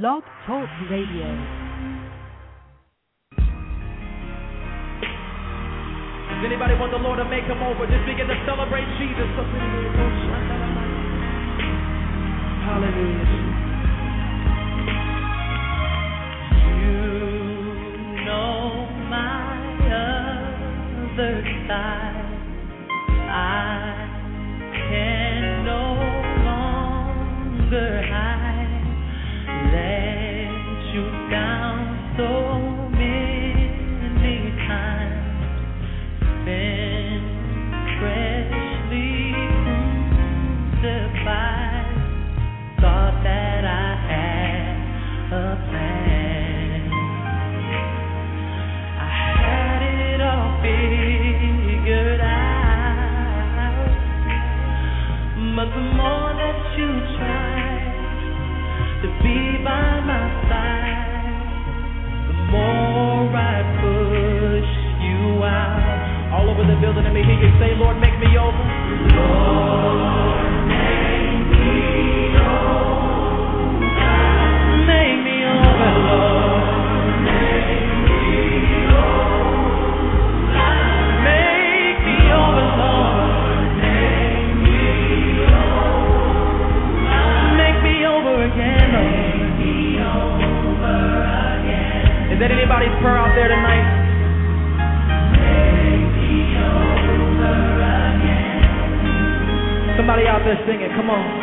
Blog Talk Radio. Does anybody want the Lord to make him over? Just begin to celebrate Jesus. Hallelujah. You know my other side. Building, let me hear you say, Lord, make me over. Make me over, Lord. Make me over, Make me over again, Lord. Is that anybody's prayer out there tonight? Somebody out there singing, come on.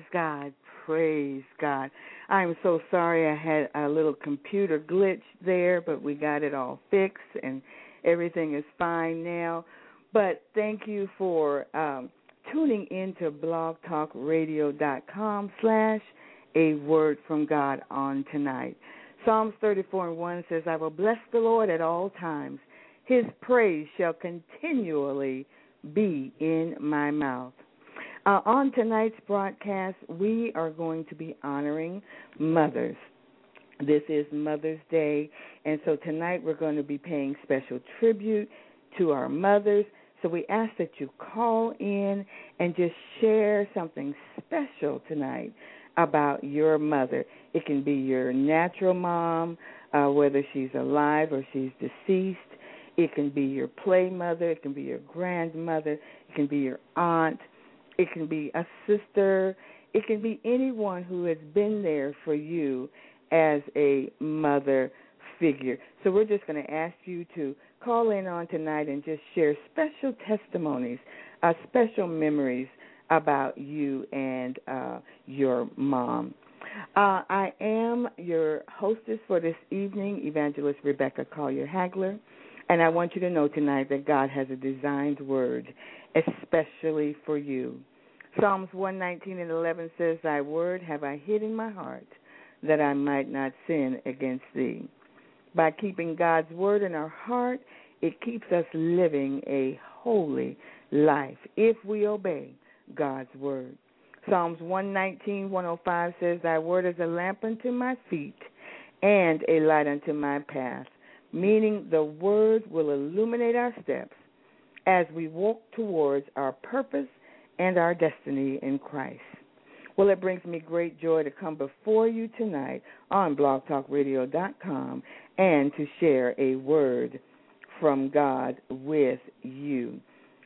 Praise God, praise God. I'm so sorry I had a little computer glitch there, but we got it all fixed and everything is fine now. But thank you for um, tuning into blogtalkradio.com slash a word from God on tonight. Psalms 34 and 1 says, I will bless the Lord at all times. His praise shall continually be in my mouth. Uh, on tonight's broadcast, we are going to be honoring mothers. This is Mother's Day, and so tonight we're going to be paying special tribute to our mothers. So we ask that you call in and just share something special tonight about your mother. It can be your natural mom, uh, whether she's alive or she's deceased. It can be your play mother. It can be your grandmother. It can be your aunt. It can be a sister. It can be anyone who has been there for you as a mother figure. So we're just going to ask you to call in on tonight and just share special testimonies, uh, special memories about you and uh, your mom. Uh, I am your hostess for this evening, Evangelist Rebecca Collier Hagler, and I want you to know tonight that God has a designed word especially for you. Psalms 119 and 11 says, Thy word have I hid in my heart, that I might not sin against thee. By keeping God's word in our heart, it keeps us living a holy life if we obey God's word. Psalms 119, 105 says, Thy word is a lamp unto my feet and a light unto my path, meaning the word will illuminate our steps as we walk towards our purpose and our destiny in Christ. Well, it brings me great joy to come before you tonight on blogtalkradio.com and to share a word from God with you.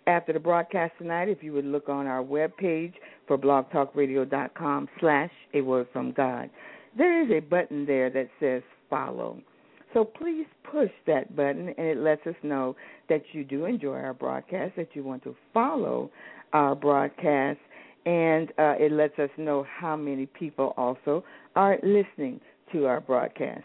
After the broadcast tonight, if you would look on our webpage for blogtalkradio.com slash a word from God, there is a button there that says follow. So please push that button, and it lets us know that you do enjoy our broadcast, that you want to follow our broadcast, and uh, it lets us know how many people also are listening to our broadcast.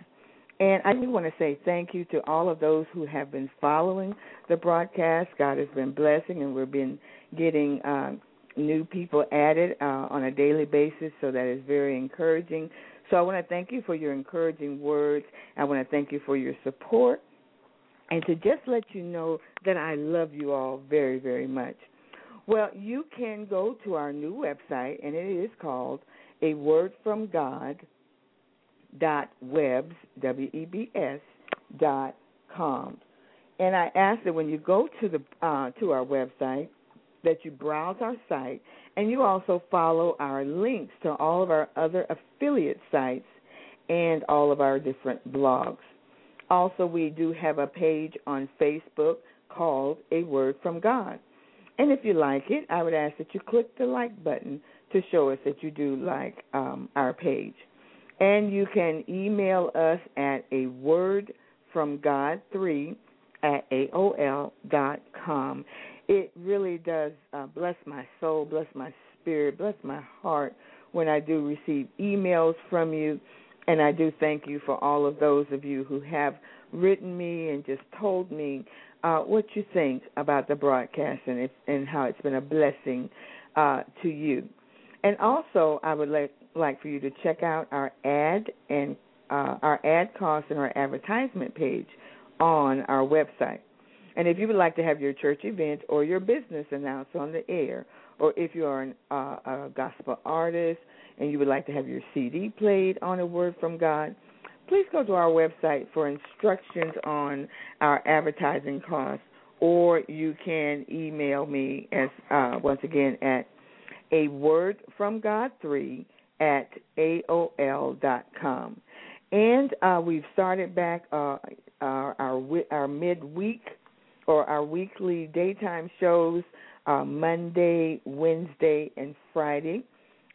And I do want to say thank you to all of those who have been following the broadcast. God has been blessing, and we've been getting uh, new people added uh, on a daily basis, so that is very encouraging. So I want to thank you for your encouraging words. I want to thank you for your support, and to just let you know that I love you all very, very much. Well, you can go to our new website, and it is called A Word from God dot webs w e b s dot com. And I ask that when you go to the uh, to our website, that you browse our site and you also follow our links to all of our other affiliate sites and all of our different blogs. Also, we do have a page on Facebook called A Word from God. And if you like it, I would ask that you click the like button to show us that you do like um, our page. And you can email us at a word from God 3 at AOL dot com. It really does uh, bless my soul, bless my spirit, bless my heart when I do receive emails from you. And I do thank you for all of those of you who have written me and just told me uh, what you think about the broadcast and, and how it's been a blessing uh, to you. And also, I would like like for you to check out our ad and uh, our ad costs and our advertisement page on our website. And if you would like to have your church event or your business announced on the air, or if you are an, uh, a gospel artist and you would like to have your CD played on a word from God, please go to our website for instructions on our advertising costs, or you can email me as uh, once again at a word from God three at aol dot com. And uh, we've started back uh, our our, our midweek or our weekly daytime shows uh, Monday, Wednesday, and Friday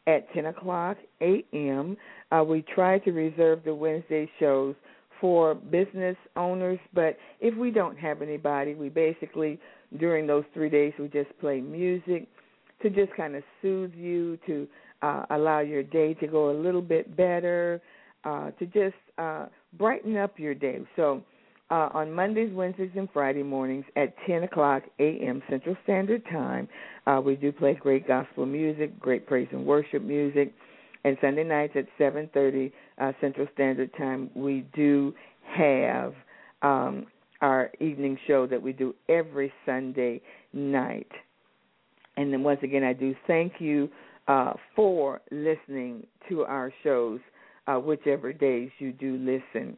at 10 o'clock a.m. Uh, we try to reserve the Wednesday shows for business owners, but if we don't have anybody, we basically, during those three days, we just play music to just kind of soothe you, to uh, allow your day to go a little bit better, uh, to just uh, brighten up your day. So uh, on Mondays, Wednesdays, and Friday mornings at 10 o'clock a.m. Central Standard Time, uh, we do play great gospel music, great praise and worship music. And Sunday nights at 7:30 uh, Central Standard Time, we do have um, our evening show that we do every Sunday night. And then once again, I do thank you uh, for listening to our shows, uh, whichever days you do listen.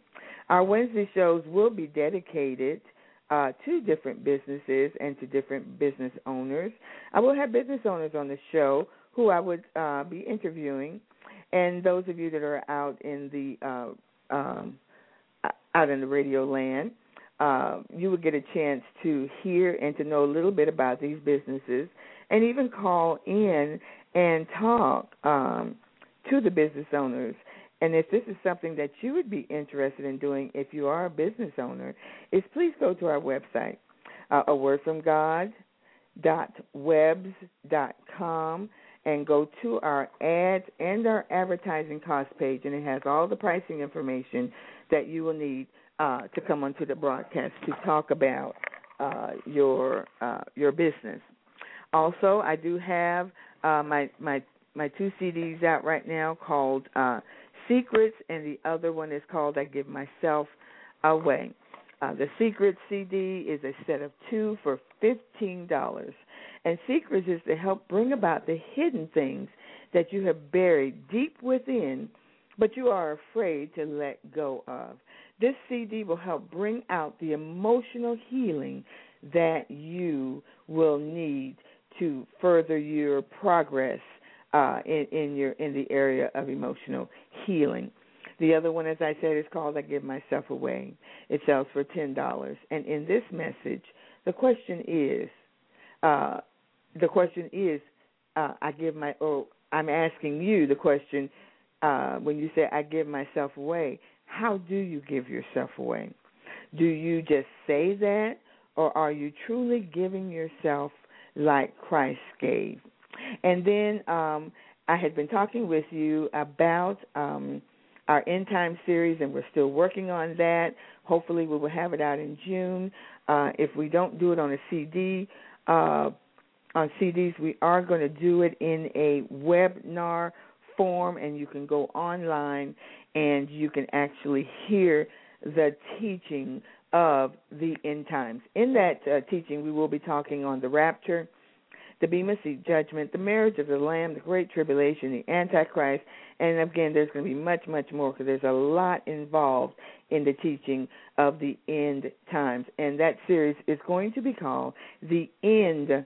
Our Wednesday shows will be dedicated uh, to different businesses and to different business owners. I will have business owners on the show who I would uh, be interviewing, and those of you that are out in the uh, um, out in the radio land, uh, you would get a chance to hear and to know a little bit about these businesses, and even call in and talk um, to the business owners. And if this is something that you would be interested in doing if you are a business owner, is please go to our website, uh, a word from God dot webs dot com and go to our ads and our advertising cost page and it has all the pricing information that you will need uh, to come onto the broadcast to talk about uh, your uh, your business. Also, I do have uh, my my my two CDs out right now called uh, Secrets, and the other one is called I Give Myself Away. Uh, the Secrets CD is a set of two for fifteen dollars, and Secrets is to help bring about the hidden things that you have buried deep within, but you are afraid to let go of. This CD will help bring out the emotional healing that you will need to further your progress uh, in, in your in the area of emotional healing. The other one, as I said, is called "I Give Myself Away." It sells for ten dollars. And in this message, the question is, uh, the question is, uh, I give my. Oh, I'm asking you the question uh, when you say I give myself away. How do you give yourself away? Do you just say that, or are you truly giving yourself like Christ gave. And then um, I had been talking with you about um, our end time series, and we're still working on that. Hopefully, we will have it out in June. Uh, if we don't do it on a CD, uh, on CDs, we are going to do it in a webinar form, and you can go online and you can actually hear the teaching of the end times. In that uh, teaching, we will be talking on the rapture, the Bema Seat judgment, the marriage of the Lamb, the Great Tribulation, the Antichrist, and again, there's going to be much, much more because there's a lot involved in the teaching of the end times. And that series is going to be called The End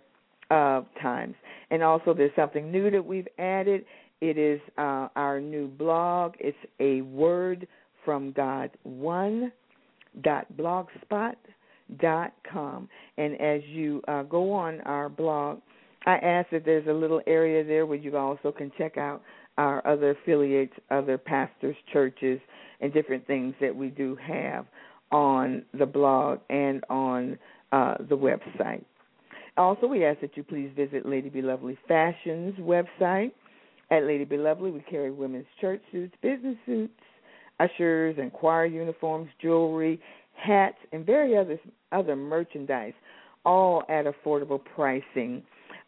of Times. And also, there's something new that we've added. It is uh, our new blog. It's a word from God one blogspot.com. And as you uh, go on our blog, I ask that there's a little area there where you also can check out our other affiliates, other pastors, churches, and different things that we do have on the blog and on uh, the website. Also, we ask that you please visit Lady Be Lovely Fashion's website. At Lady Be Lovely, we carry women's church suits, business suits, ushers and choir uniforms, jewelry, hats, and various other, other merchandise, all at affordable pricing.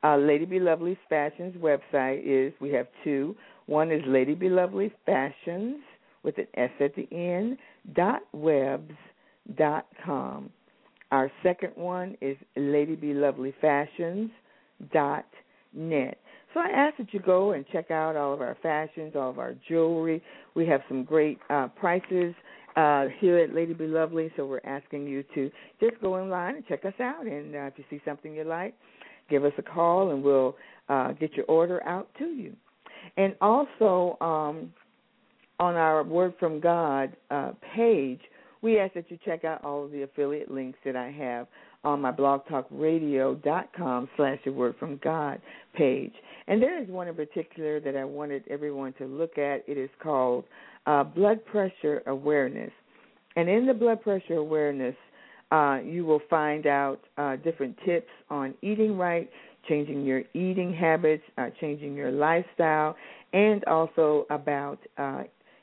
Uh, Lady Be Lovely Fashions website is we have two. One is Lady Be Lovely Fashions with an S at the end dot webs dot com. Our second one is Lady Be Lovely Fashions dot net. So I ask that you go and check out all of our fashions, all of our jewelry. We have some great uh, prices uh, here at Lady Be Lovely, so we're asking you to just go in line and check us out. And uh, if you see something you like, give us a call and we'll uh, get your order out to you. And also um, on our Word from God uh, page, we ask that you check out all of the affiliate links that I have on my blogtalkradio.com slash the word from God page. And there is one in particular that I wanted everyone to look at. It is called uh, Blood Pressure Awareness. And in the blood pressure awareness, uh, you will find out uh, different tips on eating right, changing your eating habits, uh, changing your lifestyle, and also about uh,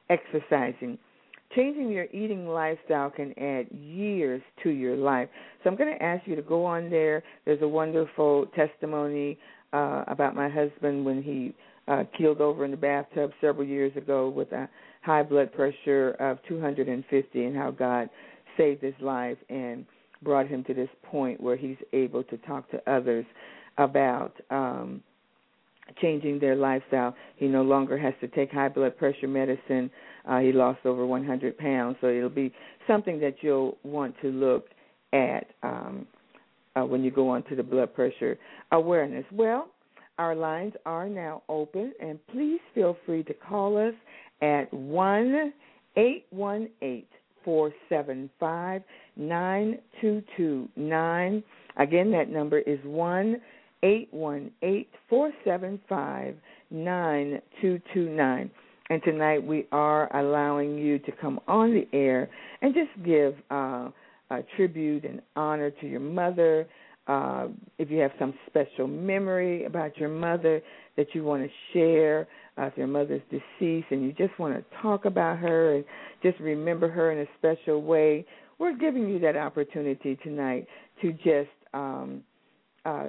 exercising. Changing your eating lifestyle can add years to your life. So I'm going to ask you to go on there. There's a wonderful testimony uh, about my husband when he uh, keeled over in the bathtub several years ago with a high blood pressure of 250 and how God saved his life and brought him to this point where he's able to talk to others about um changing their lifestyle. He no longer has to take high blood pressure medicine. Uh, he lost over 100 pounds, so it'll be something that you'll want to look at um, uh, when you go on to the blood pressure awareness. Well, our lines are now open, and please feel free to call us at one eight one eight four seven five nine two two nine. Again, that number is one eight one eight four seven five nine two two nine. And tonight we are allowing you to come on the air and just give uh, a tribute and honor to your mother. Uh, if you have some special memory about your mother that you want to share, if your mother's deceased and you just want to talk about her and just remember her in a special way, we're giving you that opportunity tonight to just um, uh,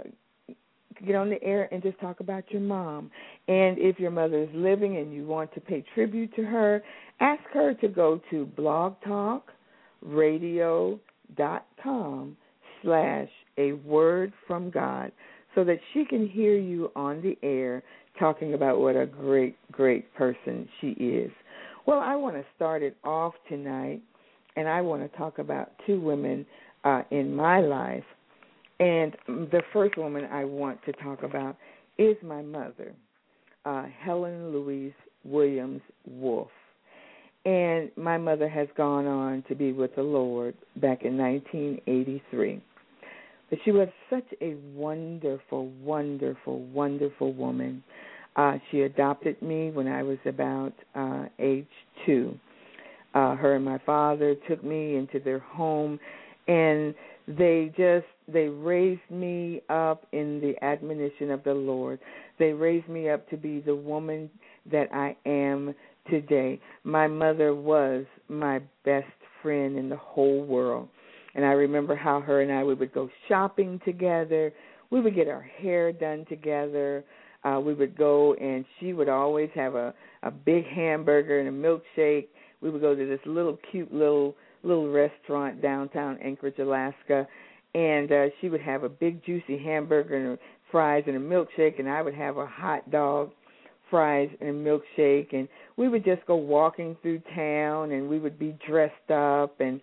get on the air and just talk about your mom. And if your mother is living and you want to pay tribute to her, ask her to go to blogtalkradio.com slash a word from God so that she can hear you on the air talking about what a great, great person she is. Well, I want to start it off tonight, and I want to talk about two women uh, in my life and the first woman I want to talk about is my mother, uh, Helen Louise Williams Wolf. And my mother has gone on to be with the Lord back in 1983. But she was such a wonderful, wonderful, wonderful woman. Uh, she adopted me when I was about uh, age two. Uh, her and my father took me into their home, and they just they raised me up in the admonition of the Lord. They raised me up to be the woman that I am today. My mother was my best friend in the whole world. And I remember how her and I we would go shopping together. We would get our hair done together. Uh we would go and she would always have a a big hamburger and a milkshake. We would go to this little cute little little restaurant downtown Anchorage, Alaska, and uh, she would have a big juicy hamburger and fries and a milkshake, and I would have a hot dog, fries and a milkshake, and we would just go walking through town, and we would be dressed up. And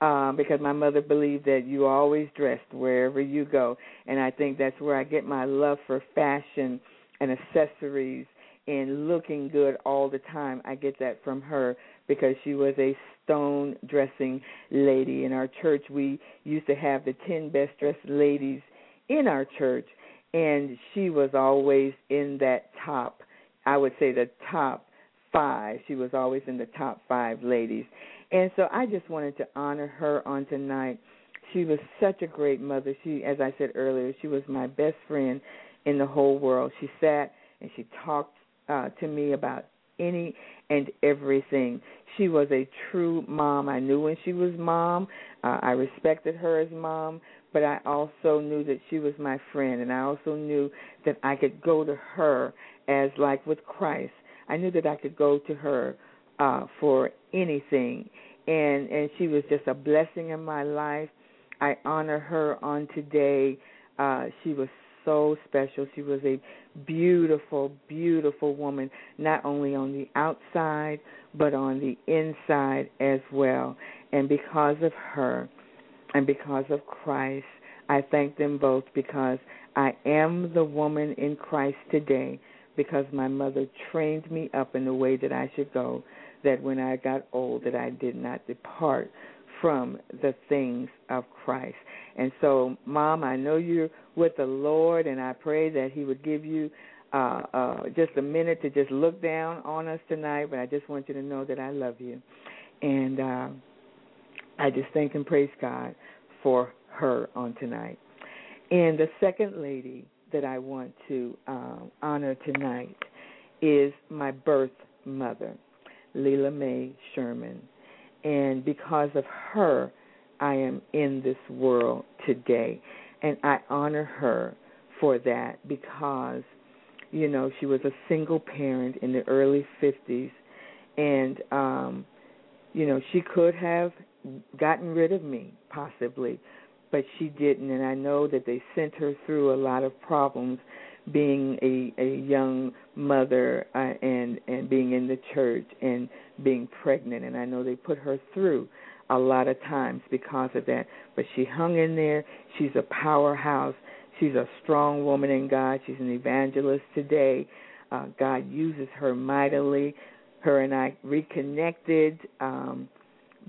um because my mother believed that you always dressed wherever you go. And I think that's where I get my love for fashion and accessories and looking good all the time. I get that from her because she was a stone dressing lady. In our church, we used to have the 10 best dressed ladies in our church, and she was always in that top, I would say the top five. She was always in the top five ladies. And so I just wanted to honor her on tonight. She was such a great mother. She, as I said earlier, she was my best friend in the whole world. She sat and she talked uh, to me about any and everything. She was a true mom. I knew when she was mom. Uh, I respected her as mom, but I also knew that she was my friend, and I also knew that I could go to her as like with Christ. I knew that I could go to her uh for anything, and and she was just a blessing in my life. I honor her on today. Uh, she was so special. She was a beautiful, beautiful woman, not only on the outside, but on the inside as well. And because of her and because of Christ, I thank them both because I am the woman in Christ today because my mother trained me up in the way that I should go, that when I got old that I did not depart from the things of Christ. And so, Mom, I know you're with the Lord, and I pray that He would give you uh, uh, just a minute to just look down on us tonight. But I just want you to know that I love you, and uh, I just thank and praise God for her on tonight. And the second lady that I want to uh, honor tonight is my birth mother, Leela Mae Sherman. And because of her, I am in this world today. And I honor her for that because, you know, she was a single parent in the early 50s. And, um, you know, she could have gotten rid of me, possibly, but she didn't. And I know that they sent her through a lot of problems being a a young mother uh, and and being in the church and being pregnant. And I know they put her through a lot of times because of that. But she hung in there. She's a powerhouse. She's a strong woman in God. She's an evangelist today. Uh God uses her mightily. Her and I reconnected um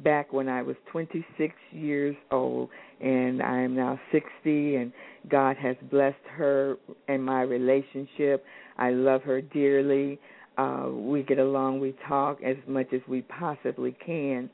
back when I was 26 years old, and I am now 60, and God has blessed her and my relationship. I love her dearly. Uh, we get along, we talk as much as we possibly can.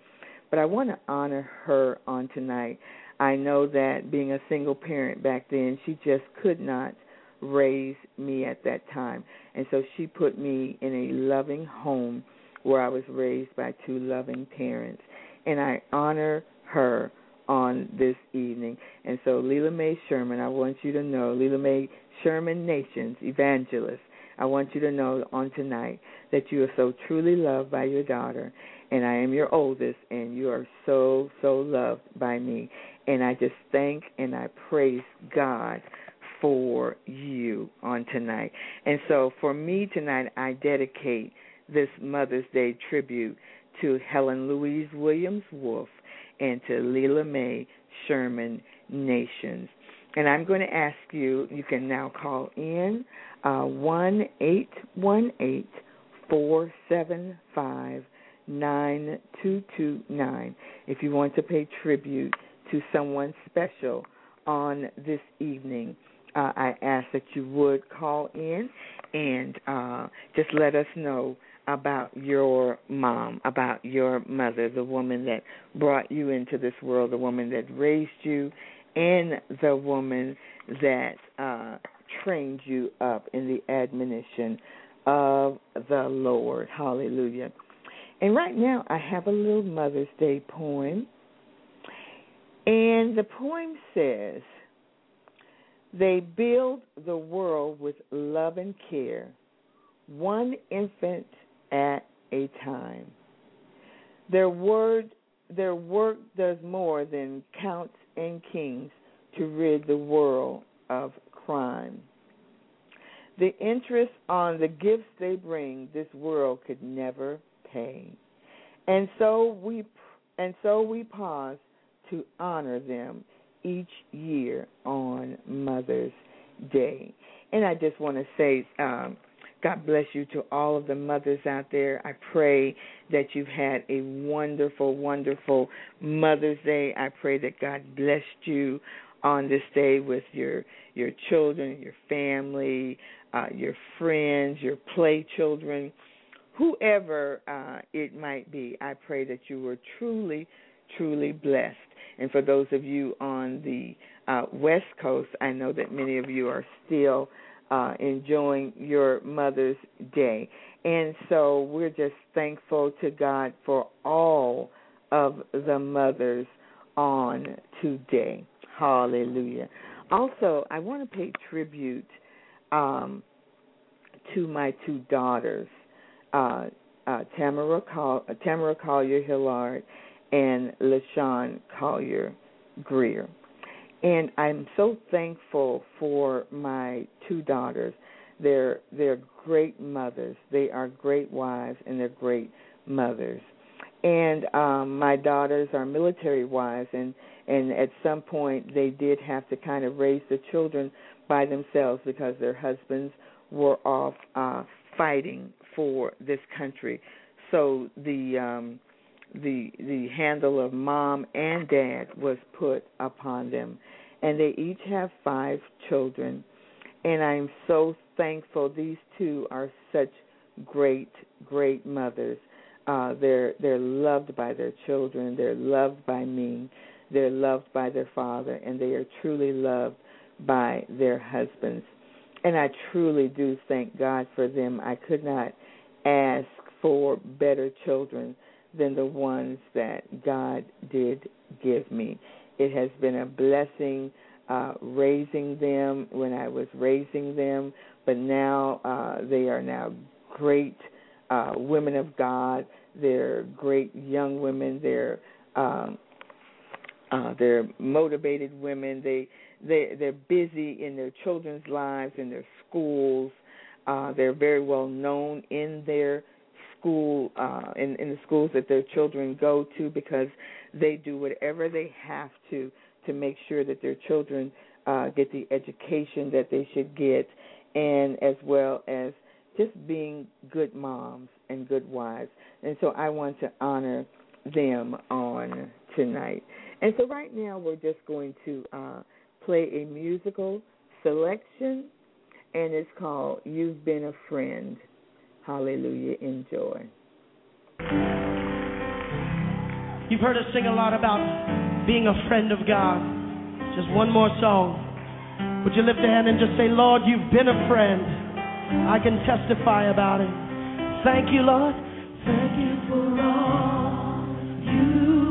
But I want to honor her on tonight. I know that being a single parent back then, she just could not raise me at that time. And so she put me in a loving home where I was raised by two loving parents and I honor her on this evening. And so, Leela Mae Sherman, I want you to know, Leela Mae Sherman Nations Evangelist, I want you to know on tonight that you are so truly loved by your daughter, and I am your oldest, and you are so, so loved by me. And I just thank and I praise God for you on tonight. And so, for me tonight, I dedicate this Mother's Day tribute to Helen Louise Williams Wolf and to Leela Mae Sherman Nations. And I'm going to ask you, you can now call in one eight one eight four seven five nine two two nine if you want to pay tribute to someone special on this evening. Uh, I ask that you would call in and uh, just let us know about your mom, about your mother, the woman that brought you into this world, the woman that raised you, and the woman that uh, trained you up in the admonition of the Lord. Hallelujah. And right now, I have a little Mother's Day poem. And the poem says, They build the world with love and care, one infant at a time. Their word their work does more than counts and kings to rid the world of crime. The interest on the gifts they bring this world could never pay. And so we and so we pause to honor them each year on Mother's Day. And I just want to say um, God bless you to all of the mothers out there. I pray that you've had a wonderful, wonderful Mother's Day. I pray that God blessed you on this day with your your children, your family, uh, your friends, your play children, whoever uh, it might be. I pray that you were truly, truly blessed. And for those of you on the uh, West Coast, I know that many of you are still uh, enjoying your Mother's Day. And so we're just thankful to God for all of the mothers on today. Hallelujah. Also, I want to pay tribute um, to my two daughters, uh, uh, Tamara, Tamara Collier Hillard and LaShawn Collier Greer. And I'm so thankful for my two daughters. They're they're great mothers. They are great wives and they're great mothers. And um my daughters are military wives and and at some point they did have to kind of raise the children by themselves because their husbands were off uh fighting for this country. So the um the the handle of mom and dad was put upon them and they each have five children. And i'm so thankful these two are such great great mothers. Uh they're they're loved by their children. They're loved by me. They're loved by their father and they are truly loved by their husbands. And I truly do thank God for them. I could not ask for better children than the ones that God did give me. It has been a blessing uh, raising them when I was raising them, but now uh, they are now great uh, women of God. They're great young women. They're um, uh, they're motivated women. They they they're busy in their children's lives, in their schools. Uh, they're very well known in their school, uh, in in the schools that their children go to, because they do whatever they have to to make sure that their children uh, get the education that they should get, and as well as just being good moms and good wives. And so I want to honor them on tonight. And so right now we're just going to uh, play a musical selection, and it's called You've Been a Friend. Hallelujah. Enjoy. You've heard us sing a lot about being a friend of God. Just one more song. Would you lift a hand and just say, Lord, you've been a friend. I can testify about it. Thank you, Lord. Thank you for all you've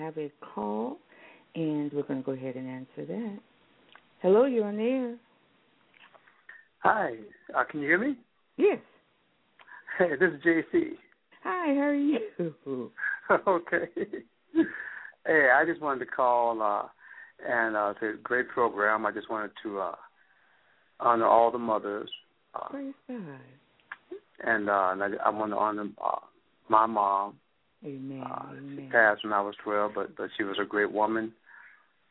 have a call, and we're going to go ahead and answer that. Hello, you're on the air. Hi, uh, can you hear me? Yes. Hey, this is JC. Hi, how are you? okay. Hey, I just wanted to call, uh, and uh, it's a great program. I just wanted to uh, honor all the mothers, uh, Praise God. and, uh, and I, I want to honor uh, my mom. Amen. Uh, she passed when I was 12, but but she was a great woman.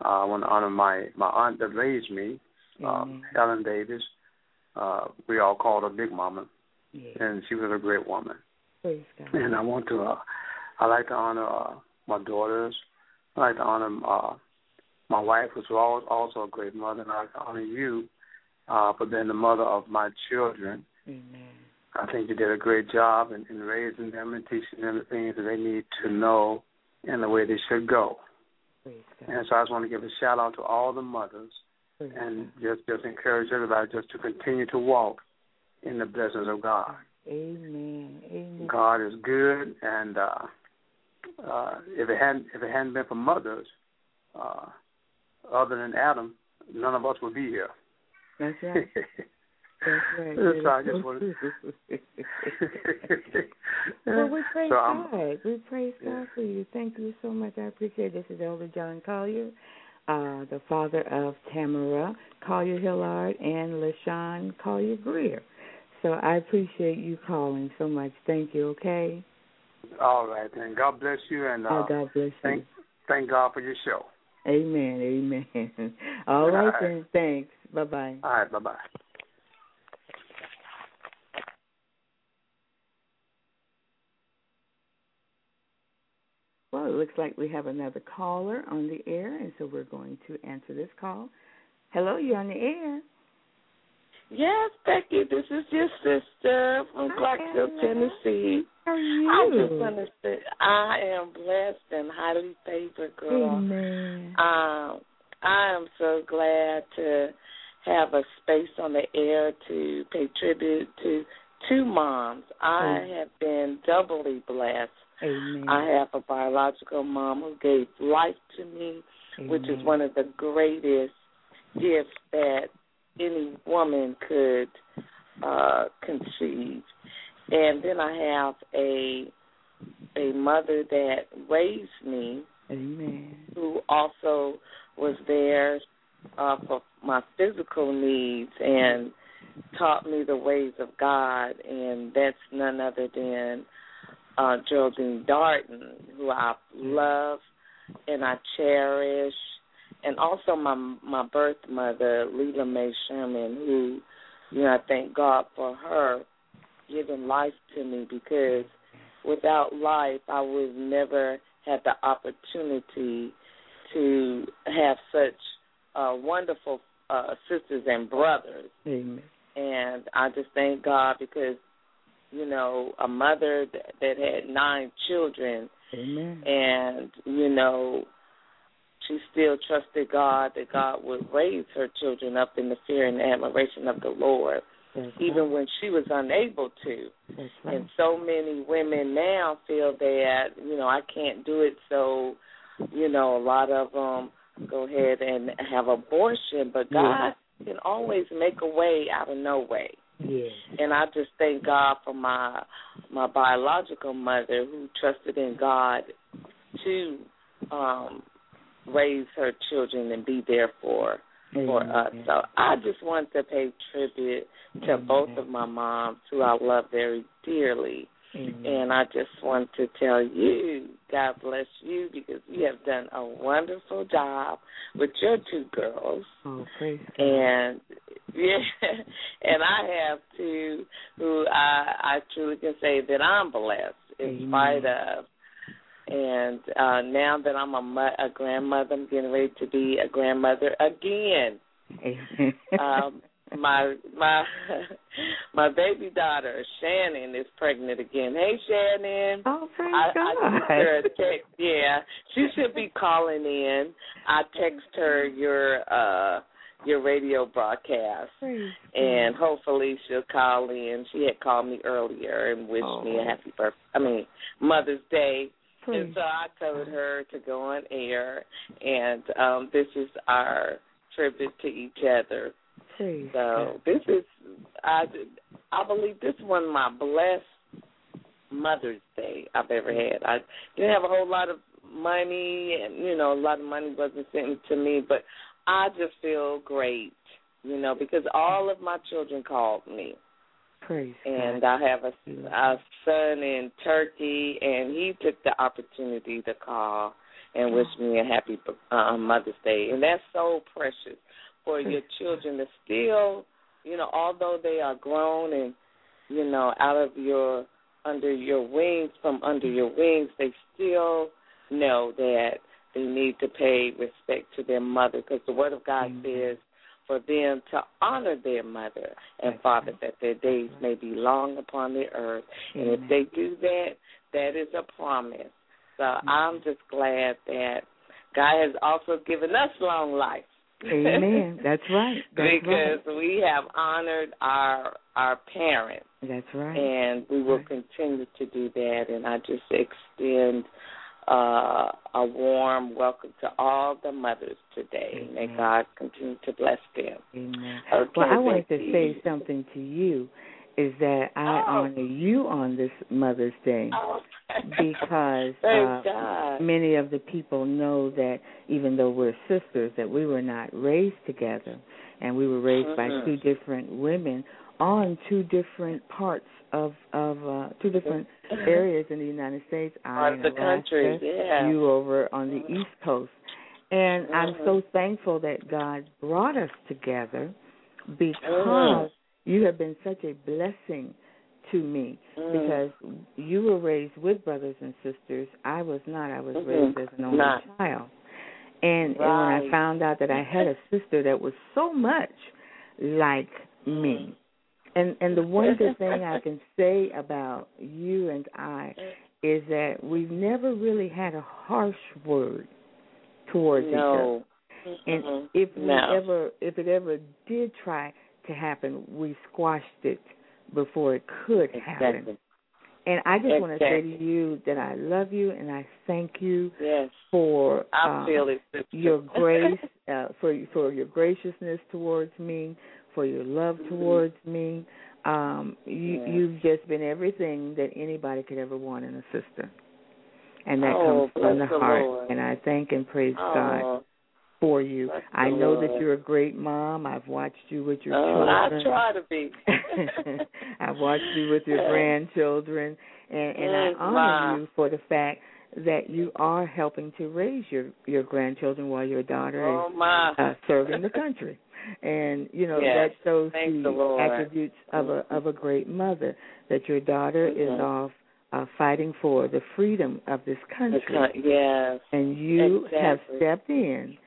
Uh, I want to honor my my aunt that raised me, um, Helen Davis. Uh, we all called her Big Mama, Yeah. and she was a great woman. Praise God. And I want to, uh, I like to honor uh, my daughters. I like to honor uh, my wife, who's al- also a great mother, and I like to honor you uh, for being the mother of my children. Amen. I think you did a great job in, in raising them and teaching them the things that they need to know and the way they should go. And so I just want to give a shout out to all the mothers Praise and God. just just encourage everybody just to continue to walk in the blessings of God. Amen. Amen. God is good, and uh, uh, if it hadn't if it hadn't been for mothers, uh, other than Adam, none of us would be here. That's right. Right. So I just wanted- true. well, we praise so I'm, God. We praise. God for you. Thank you so much. I appreciate it. This is Elder John Collier, uh, the father of Tamara Collier Hillard and LaShawn Collier Greer. So I appreciate you calling so much. Thank you, okay? all right, then God bless you, and uh, oh, God bless you. thank thank God for your show. Amen. Amen. All right, All right. then. Thanks. Bye bye. All right, bye bye. Well, it looks like we have another caller on the air, and so we're going to answer this call. Hello, you're on the air. Yes, Becky, this is your sister from Hi, Clarksville, Angela. Tennessee. How are you? I just want to say I am blessed and highly favored, girl. Amen. Um, I am so glad to have a space on the air to pay tribute to two moms. I Amen. have been doubly blessed. Amen. I have a biological mom who gave life to me, which is one of the greatest gifts that any woman could uh conceive. And then I have a a mother that raised me Amen. who also was there uh for my physical needs and taught me the ways of God and that's none other than uh Geraldine Darton, who I love and I cherish and also my my birth mother, Leela Mae Sherman, who, you know, I thank God for her giving life to me because without life I would never had the opportunity to have such uh, wonderful uh, sisters and brothers. Amen. And I just thank God because, you know, a mother that, that had nine children Amen. and you know she still trusted God that God would raise her children up in the fear and admiration of the Lord, That's even right. when she was unable to. That's right. And so many women now feel that you know I can't do it, so you know a lot of them go ahead and have abortion, but God can always make a way out of no way Yes. and I just thank God for my my biological mother who trusted in God to um raise her children and be there for for us. So I just want to pay tribute to Amen. both of my moms who I love very dearly. Amen. And I just want to tell you, God bless you because you have done a wonderful job with your two girls. Oh, praise. And yeah, and I have two who I I truly can say that I'm blessed in spite of. And uh now that I'm a mo- a grandmother, I'm getting ready to be a grandmother again. Amen. Um, my my my baby daughter Shannon is pregnant again. Hey Shannon. oh, praise I, God. I her text. Yeah, she should be calling in. I text her your uh your radio broadcast, and hopefully she'll call in. She had called me earlier and wished me a Oh. happy birthday. I mean Mother's Day. Praise And so I told her to go on air, and um this is our tribute to each other. So this is I I believe this is one of my blessed Mother's Day I've ever had. I didn't have a whole lot of money and you know, a lot of money wasn't sent to me, but I just feel great, you know, because all of my children called me. Praise And God. I have a, a son in Turkey and he took the opportunity to call and wish me a happy uh, Mother's Day. And that's so precious for hmm. your children to still, you know, although they are grown and, you know, out of your, under your wings, from under hmm. your wings, they still know that they need to pay respect to their mother because the Word of God Amen. says for them to honor their mother and That's father right. that their days may be long upon the earth. And if they do that, that is a promise. So I'm just glad that God has also given us long life. Amen. That's right. That's because we have honored our our parents. That's right. and we will Right. continue to do that and I just extend uh, a warm welcome to all the mothers today. May God continue to bless them. Amen. Okay, well, I wanted to say something to you. Is that I Oh. honor you on this Mother's Day Oh. because uh, many of the people know that even though we're sisters, that we were not raised together, and we were raised by Mhm. two different women on two different parts of of uh, two different areas in the United States. I in the country, Alaska, yeah. you over on the East Coast. And I'm Mhm. so thankful that God brought us together because Mhm. You have been such a blessing to me Mm. because you were raised with brothers and sisters. I was not. I was Mhm. raised as an only Not. child. And, and when I found out that I had a sister that was so much like me. And and the one good thing I can say about you and I is that we've never really had a harsh word towards each other. no. And Mhm. if we no. ever if it ever did try to happen, we squashed it before it could happen. Exactly. And I just want to say to you that I love you and I thank you Yes. for I feel it. your grace, uh, for for your graciousness towards me, for your love Mhm. towards me. Um, you Yeah. you've just been everything that anybody could ever want in a sister, and that Oh, comes from the the heart. Lord. And I thank and praise God Oh, for you. Bless I know Lord. that you're a great mom. I've watched you with your oh, I try to be. I've watched you with your grandchildren, and and I honor Ma. you for the fact that you are helping to raise your your grandchildren while your daughter is Oh my. uh, serving the country. And you know Yes. that shows Thank the the attributes of a of a great mother. That your daughter is Mhm. off uh, fighting for the freedom of this country, yes. and you have stepped in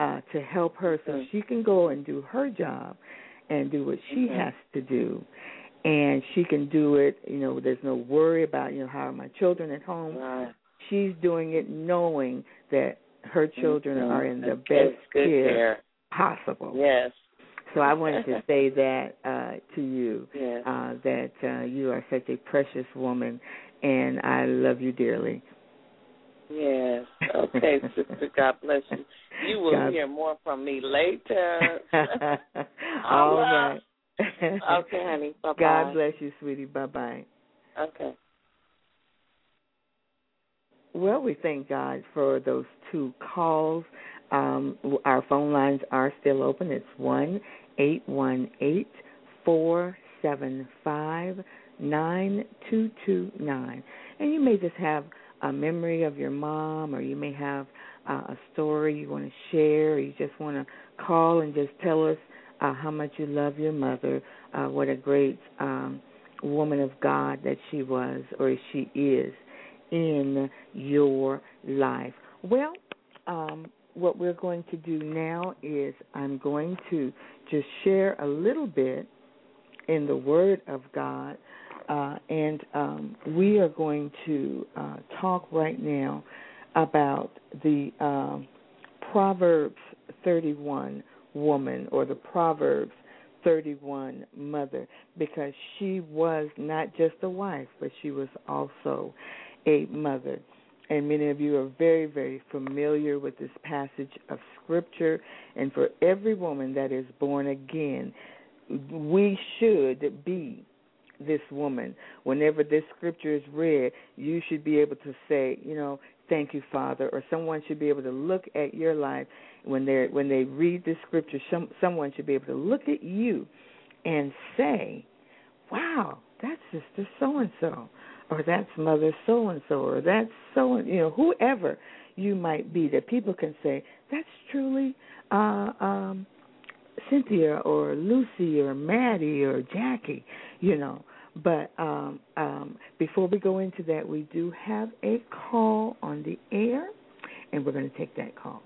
uh, to help her so Mhm. she can go and do her job and do what she Mhm. has to do. And she can do it, you know, there's no worry about, you know, how are my children at home. Right. She's doing it knowing that her children Mhm. are in the That's best good care care. possible. Yes. So I wanted to say that uh, to you, Yes. uh, that uh, you are such a precious woman, and I love you dearly. Yes. Okay, sister. God bless you. You will God- hear more from me later. All right. okay, honey. Bye bye. God bless you, sweetie. Bye bye. Okay. Well, we thank God for those two calls. Um, our phone lines are still open. It's one eight one eight four seven five nine two two nine, And you may just have a memory of your mom, or you may have uh, a story you want to share, or you just want to call and just tell us uh, how much you love your mother, uh, what a great um, woman of God that she was or she is in your life. Well, um, what we're going to do now is I'm going to just share a little bit in the Word of God, uh, and um, we are going to uh, talk right now about the um, Proverbs 31 woman or the Proverbs 31 mother because she was not just a wife, but she was also a mother. And many of you are very, very familiar with this passage of Scripture. And for every woman that is born again, we should be this woman. Whenever this scripture is read, you should be able to say, you know, thank you, Father, or someone should be able to look at your life when they when they read the scripture. Some someone should be able to look at you and say, "Wow, that's sister so and so." or that's mother so and so or that's so and you know whoever you might be that people can say that's truly uh um Cynthia or Lucy or Maddie or Jackie, you know. But um um before we go into that we do have a call on the air and we're going to take that call.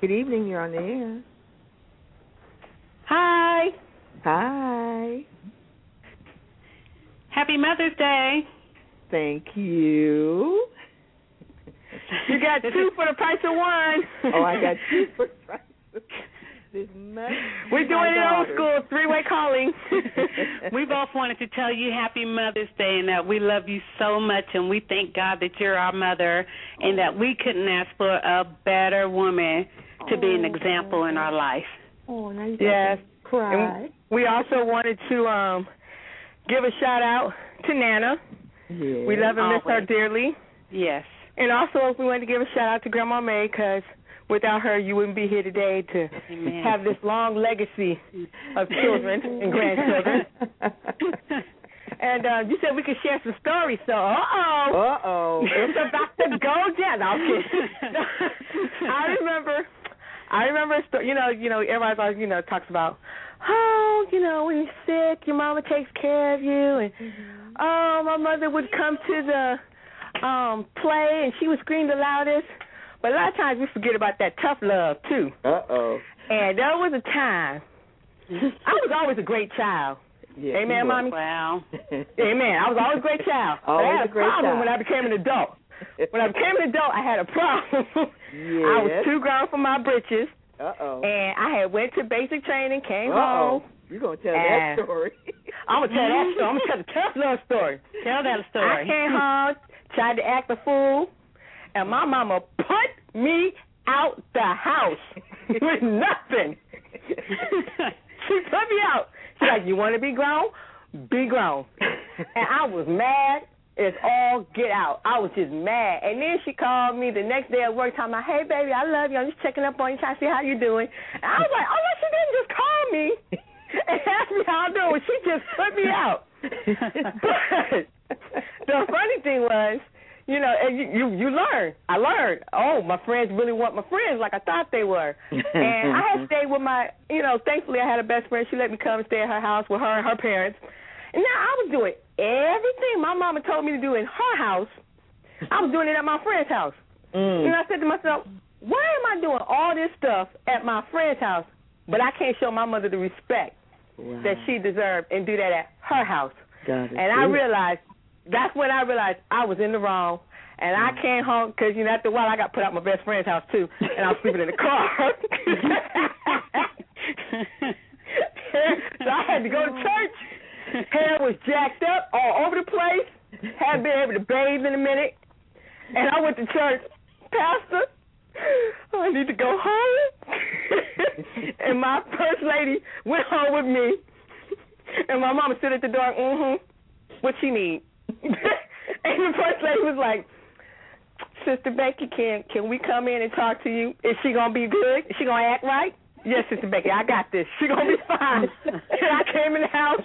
Good evening, you're on the air. Hi. Hi. Happy Mother's Day. Thank you. You got two for the price of one. oh, I got two for the price of We're doing it old school, three way calling. we both wanted to tell you Happy Mother's Day and that we love you so much and we thank God that you're our mother and that we couldn't ask for a better woman to be an example in our life. Oh, now you Yes. cry. And we also wanted to um give a shout out to Nana. yeah. We love and miss her dearly. Yes. And also, we wanted to give a shout out to Grandma May because without her, you wouldn't be here today to Amen. have this long legacy of children and grandchildren. And uh, you said we could share some stories, so uh oh. Uh oh. It's about to go down. No. I remember, I remember, you know, you know, everybody's always, you know, talks about, oh, you know, when you're sick, your mama takes care of you, and oh, my mother would come to the um play, and she would scream the loudest. But a lot of times we forget about that tough love too. Uh oh. And there was a time I was always a great child. Yeah, Amen, you mommy. Wow. Amen. I was always a great child. but Always I had a great problem child. when I became an adult. When I became an adult, I had a problem. yes. I was too grown for my britches, Uh oh. and I had went to basic training, came Uh home. oh. You're gonna tell that story. I'm gonna tell that story. I'm gonna tell the tough love story. Tell that story. I came home, tried to act a fool, and my mama put me out the house with nothing. she put me out. She's like, "You want to be grown? Be grown." And I was mad it's all get out. I was just mad. And then she called me the next day at work, talking about, "Hey, baby, I love you. I'm just checking up on you, trying to see how you're doing." And I was like, "Oh, well, she didn't just call me and ask me how I'm doing. She just put me out." But the funny thing was, you know, and you, you you learn. I learned. Oh, my friends really want my friends like I thought they were. and I had stayed with my, you know, thankfully I had a best friend. She let me come and stay at her house with her and her parents. And now I was doing everything my mama told me to do in her house. I was doing it at my friend's house. Mm. And I said to myself, why am I doing all this stuff at my friend's house, but I can't show my mother the respect Wow. that she deserved and do that at her house? And I realized that's when I realized I was in the wrong. And I came home because you know after a while I got put out my best friend's house too, and I was sleeping in the car. so I had to go to church. Hair was jacked up all over the place. Hadn't been able to bathe in a minute. And I went to church, Pastor. I need to go home. and my first lady went home with me. And my mama stood at the door, mm-hmm. What she need? and the first lady was like, Sister Becky, can can we come in and talk to you? Is she gonna be good? Is she gonna act right? Yes, Sister Becky, I got this. She gonna be fine. And I came in the house.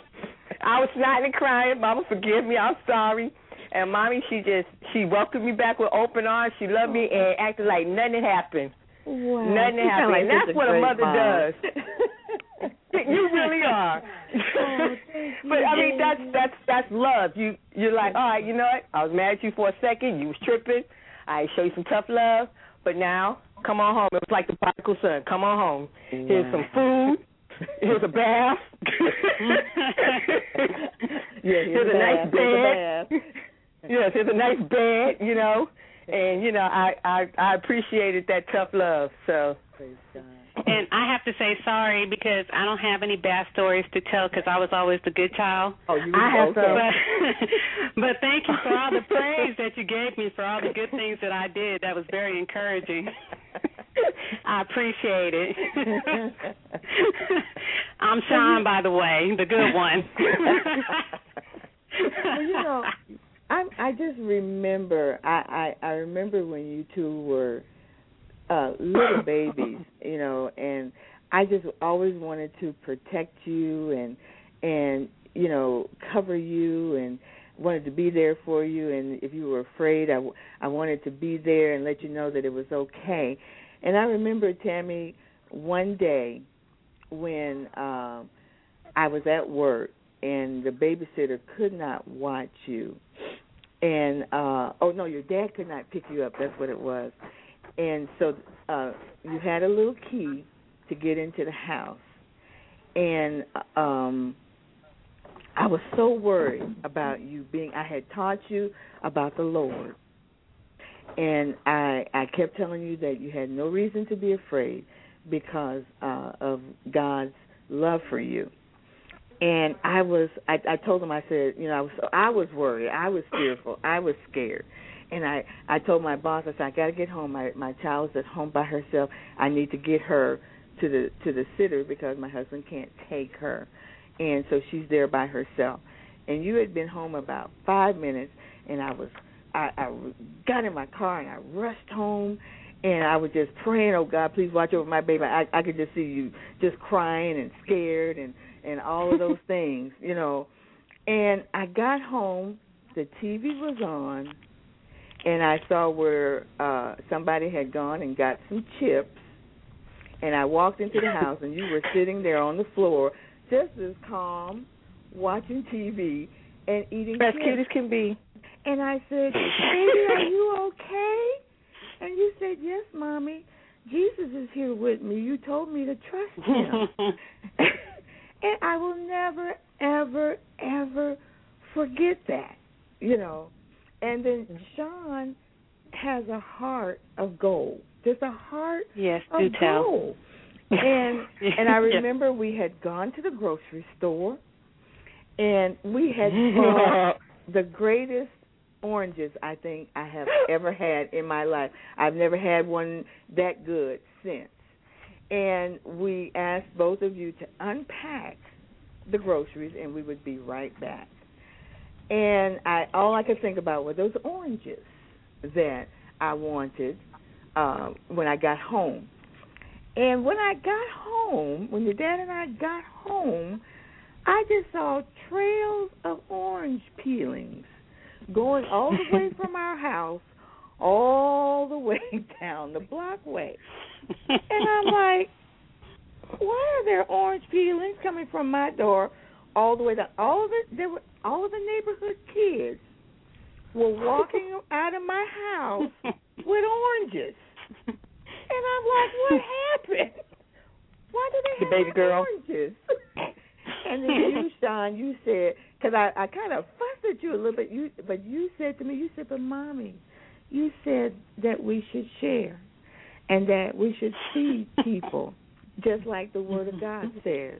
I was snotting and crying. Mama, forgive me. I'm sorry. And mommy, she just she welcomed me back with open arms. She loved me and acted like nothing happened. Wow. Nothing happened. like and that's what a mother mom. does. you really are. Oh, but I mean, that's that's that's love. You you're like, all right, you know what? I was mad at you for a second. You was tripping. I show you some tough love, but now come on home. It was like the prodigal son. Come on home. Here's some food. Here's a bath. Yeah, here's a nice bed. yes, here's a nice bed. You know, and you know, I I I appreciated that tough love. So. And I have to say sorry because I don't have any bad stories to tell because I was always the good child. Oh, you I have But, but thank you for all the praise that you gave me for all the good things that I did. That was very encouraging. I appreciate it. I'm Sean, by the way, the good one. well, you know, I I just remember I I, I remember when you two were uh little babies, you know, and I just always wanted to protect you and and you know cover you and wanted to be there for you. And if you were afraid I w- I wanted to be there and let you know that it was okay. And I remember Tammy one day when um I was at work and the babysitter could not watch you. And uh oh no your dad could not pick you up. That's what it was and so uh you had a little key to get into the house. And um I was so worried about you being I had taught you about the Lord. And I I kept telling you that you had no reason to be afraid because uh of God's love for you. And I was I, I told him I said you know I was I was worried. I was fearful. I was scared and I I told my boss I said I got to get home. My my child is at home by herself. I need to get her to the to the sitter because my husband can't take her. And so she's there by herself. And you had been home about 5 minutes and I was I I got in my car and I rushed home and I was just praying, oh God, please watch over my baby. I I could just see you just crying and scared and and all of those things, you know. And I got home, the TV was on, and I saw where uh somebody had gone and got some chips. And I walked into the house, and you were sitting there on the floor, just as calm, watching TV and eating As chips. cute as can be. And I said, Baby, are you okay? And you said, Yes, Mommy. Jesus is here with me. You told me to trust him. and I will never, ever, ever forget that. You know. And then mm-hmm. Sean has a heart of gold. Just a heart yes, of do tell. gold. And and I remember we had gone to the grocery store and we had bought the greatest oranges I think I have ever had in my life. I've never had one that good since. And we asked both of you to unpack the groceries and we would be right back. And I all I could think about were those oranges that I wanted uh, when I got home. And when I got home, when your dad and I got home, I just saw trails of orange peelings going all the way from our house all the way down the blockway. And I'm like, why are there orange peelings coming from my door all the way down? All of it, there were all of the neighborhood kids were walking out of my house with oranges. And I'm like, what happened? Why do they The have baby girl. oranges? and then you, Sean, you said, because I, I kind of fussed at you a little bit, you, but you said to me, you said, but mommy, you said that we should share and that we should feed people just like the Word of God says.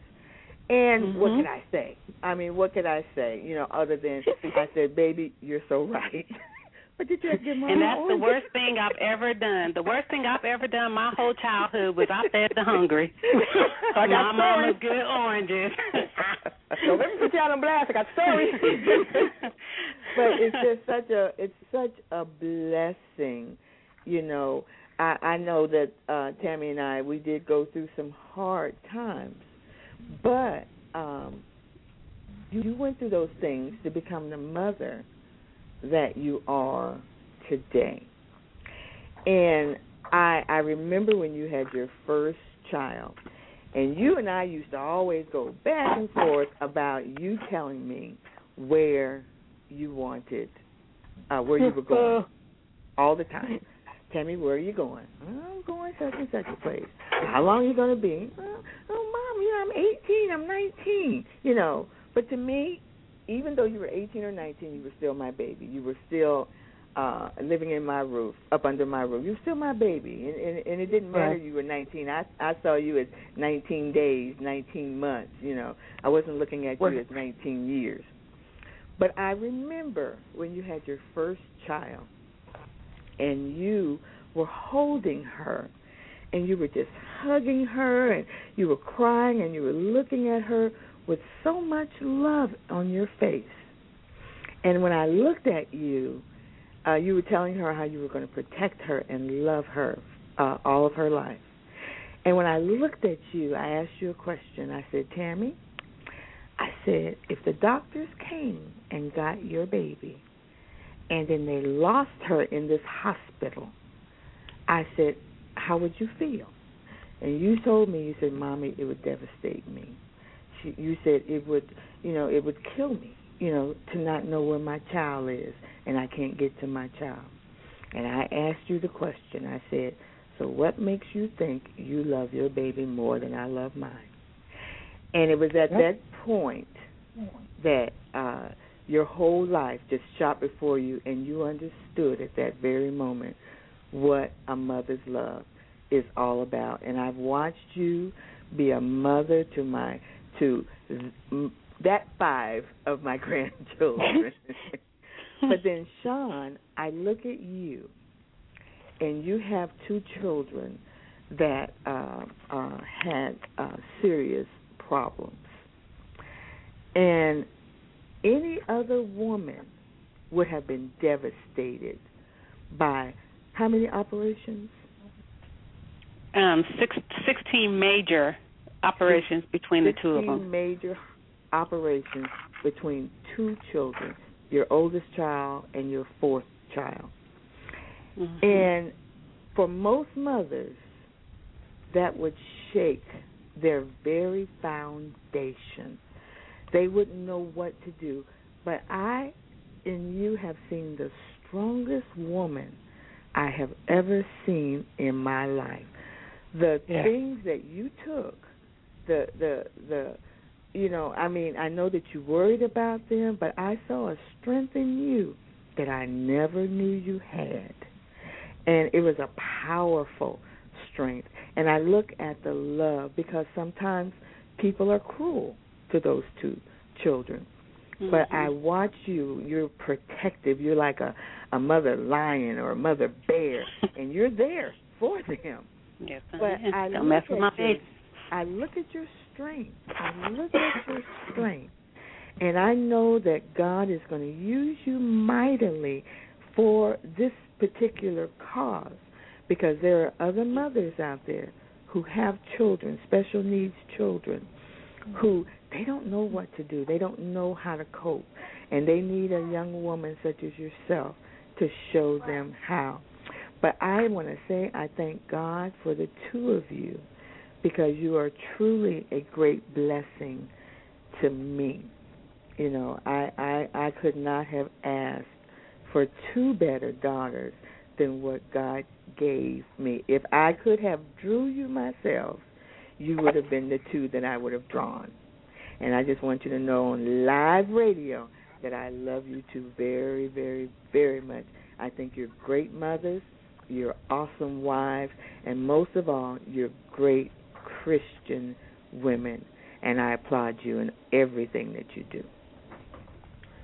And what Mhm. can I say? I mean, what can I say? You know, other than I said, "Baby, you're so right." but did you give mama And that's the worst thing I've ever done. The worst thing I've ever done my whole childhood was I fed the hungry. I got my mama's good oranges. so let me put you out on blast. I got stories. but it's just such a it's such a blessing, you know. I, I know that uh, Tammy and I we did go through some hard times, but um, you, you went through those things to become the mother that you are today. And I I remember when you had your first child, and you and I used to always go back and forth about you telling me where you wanted, uh, where you were going, all the time. Tammy, where are you going? I'm going such and such a place. How long are you going to be? Oh, oh, mom, you know, I'm 18. I'm 19. You know, but to me, even though you were 18 or 19, you were still my baby. You were still uh living in my roof, up under my roof. You were still my baby, and and, and it didn't matter Right. you were 19. I I saw you as 19 days, 19 months. You know, I wasn't looking at you as 19 years. But I remember when you had your first child, and you were holding her, and you were just hugging her, and you were crying, and you were looking at her with so much love on your face. And when I looked at you, uh, you were telling her how you were going to protect her and love her uh, all of her life. And when I looked at you, I asked you a question. I said, Tammy, I said, if the doctors came and got your baby and then they lost her in this hospital, I said, how would you feel? And you told me, you said, Mommy, it would devastate me. She, you said it would, you know, it would kill me, you know, to not know where my child is and I can't get to my child. And I asked you the question. I said, so what makes you think you love your baby more than I love mine? And it was at that point that uh your whole life just shot before you and you understood at that very moment what a mother's love is all about. And I've watched you be a mother to my to that five of my grandchildren. but then Sean, I look at you and you have two children that uh, uh, had uh, serious problems. And any other woman would have been devastated by how many operations? Um, six, 16 major operations between the two of 16 them. major operations between two children, your oldest child and your fourth child. Mhm. And for most mothers, that would shake their very foundation. They wouldn't know what to do. But I and you have seen the strongest woman I have ever seen in my life. The Yeah. things that you took, the the the you know, I mean, I know that you worried about them, but I saw a strength in you that I never knew you had. And it was a powerful strength. And I look at the love because sometimes people are cruel to those two children. Mm-hmm. But I watch you, you're protective. You're like a a mother lion or a mother bear and you're there for them. Yes, But I I Don't mess with my baby. I look at your strength. I look at your strength. And I know that God is going to use you mightily for this particular cause because there are other mothers out there who have children, special needs children, who they don't know what to do. They don't know how to cope. And they need a young woman such as yourself to show them how. But I want to say I thank God for the two of you because you are truly a great blessing to me. You know, I I I could not have asked for two better daughters than what God gave me. If I could have drew you myself, you would have been the two that I would have drawn. And I just want you to know on live radio that I love you two very, very, very much. I think you're great mothers, you're awesome wives, and most of all, you're great Christian women. And I applaud you in everything that you do.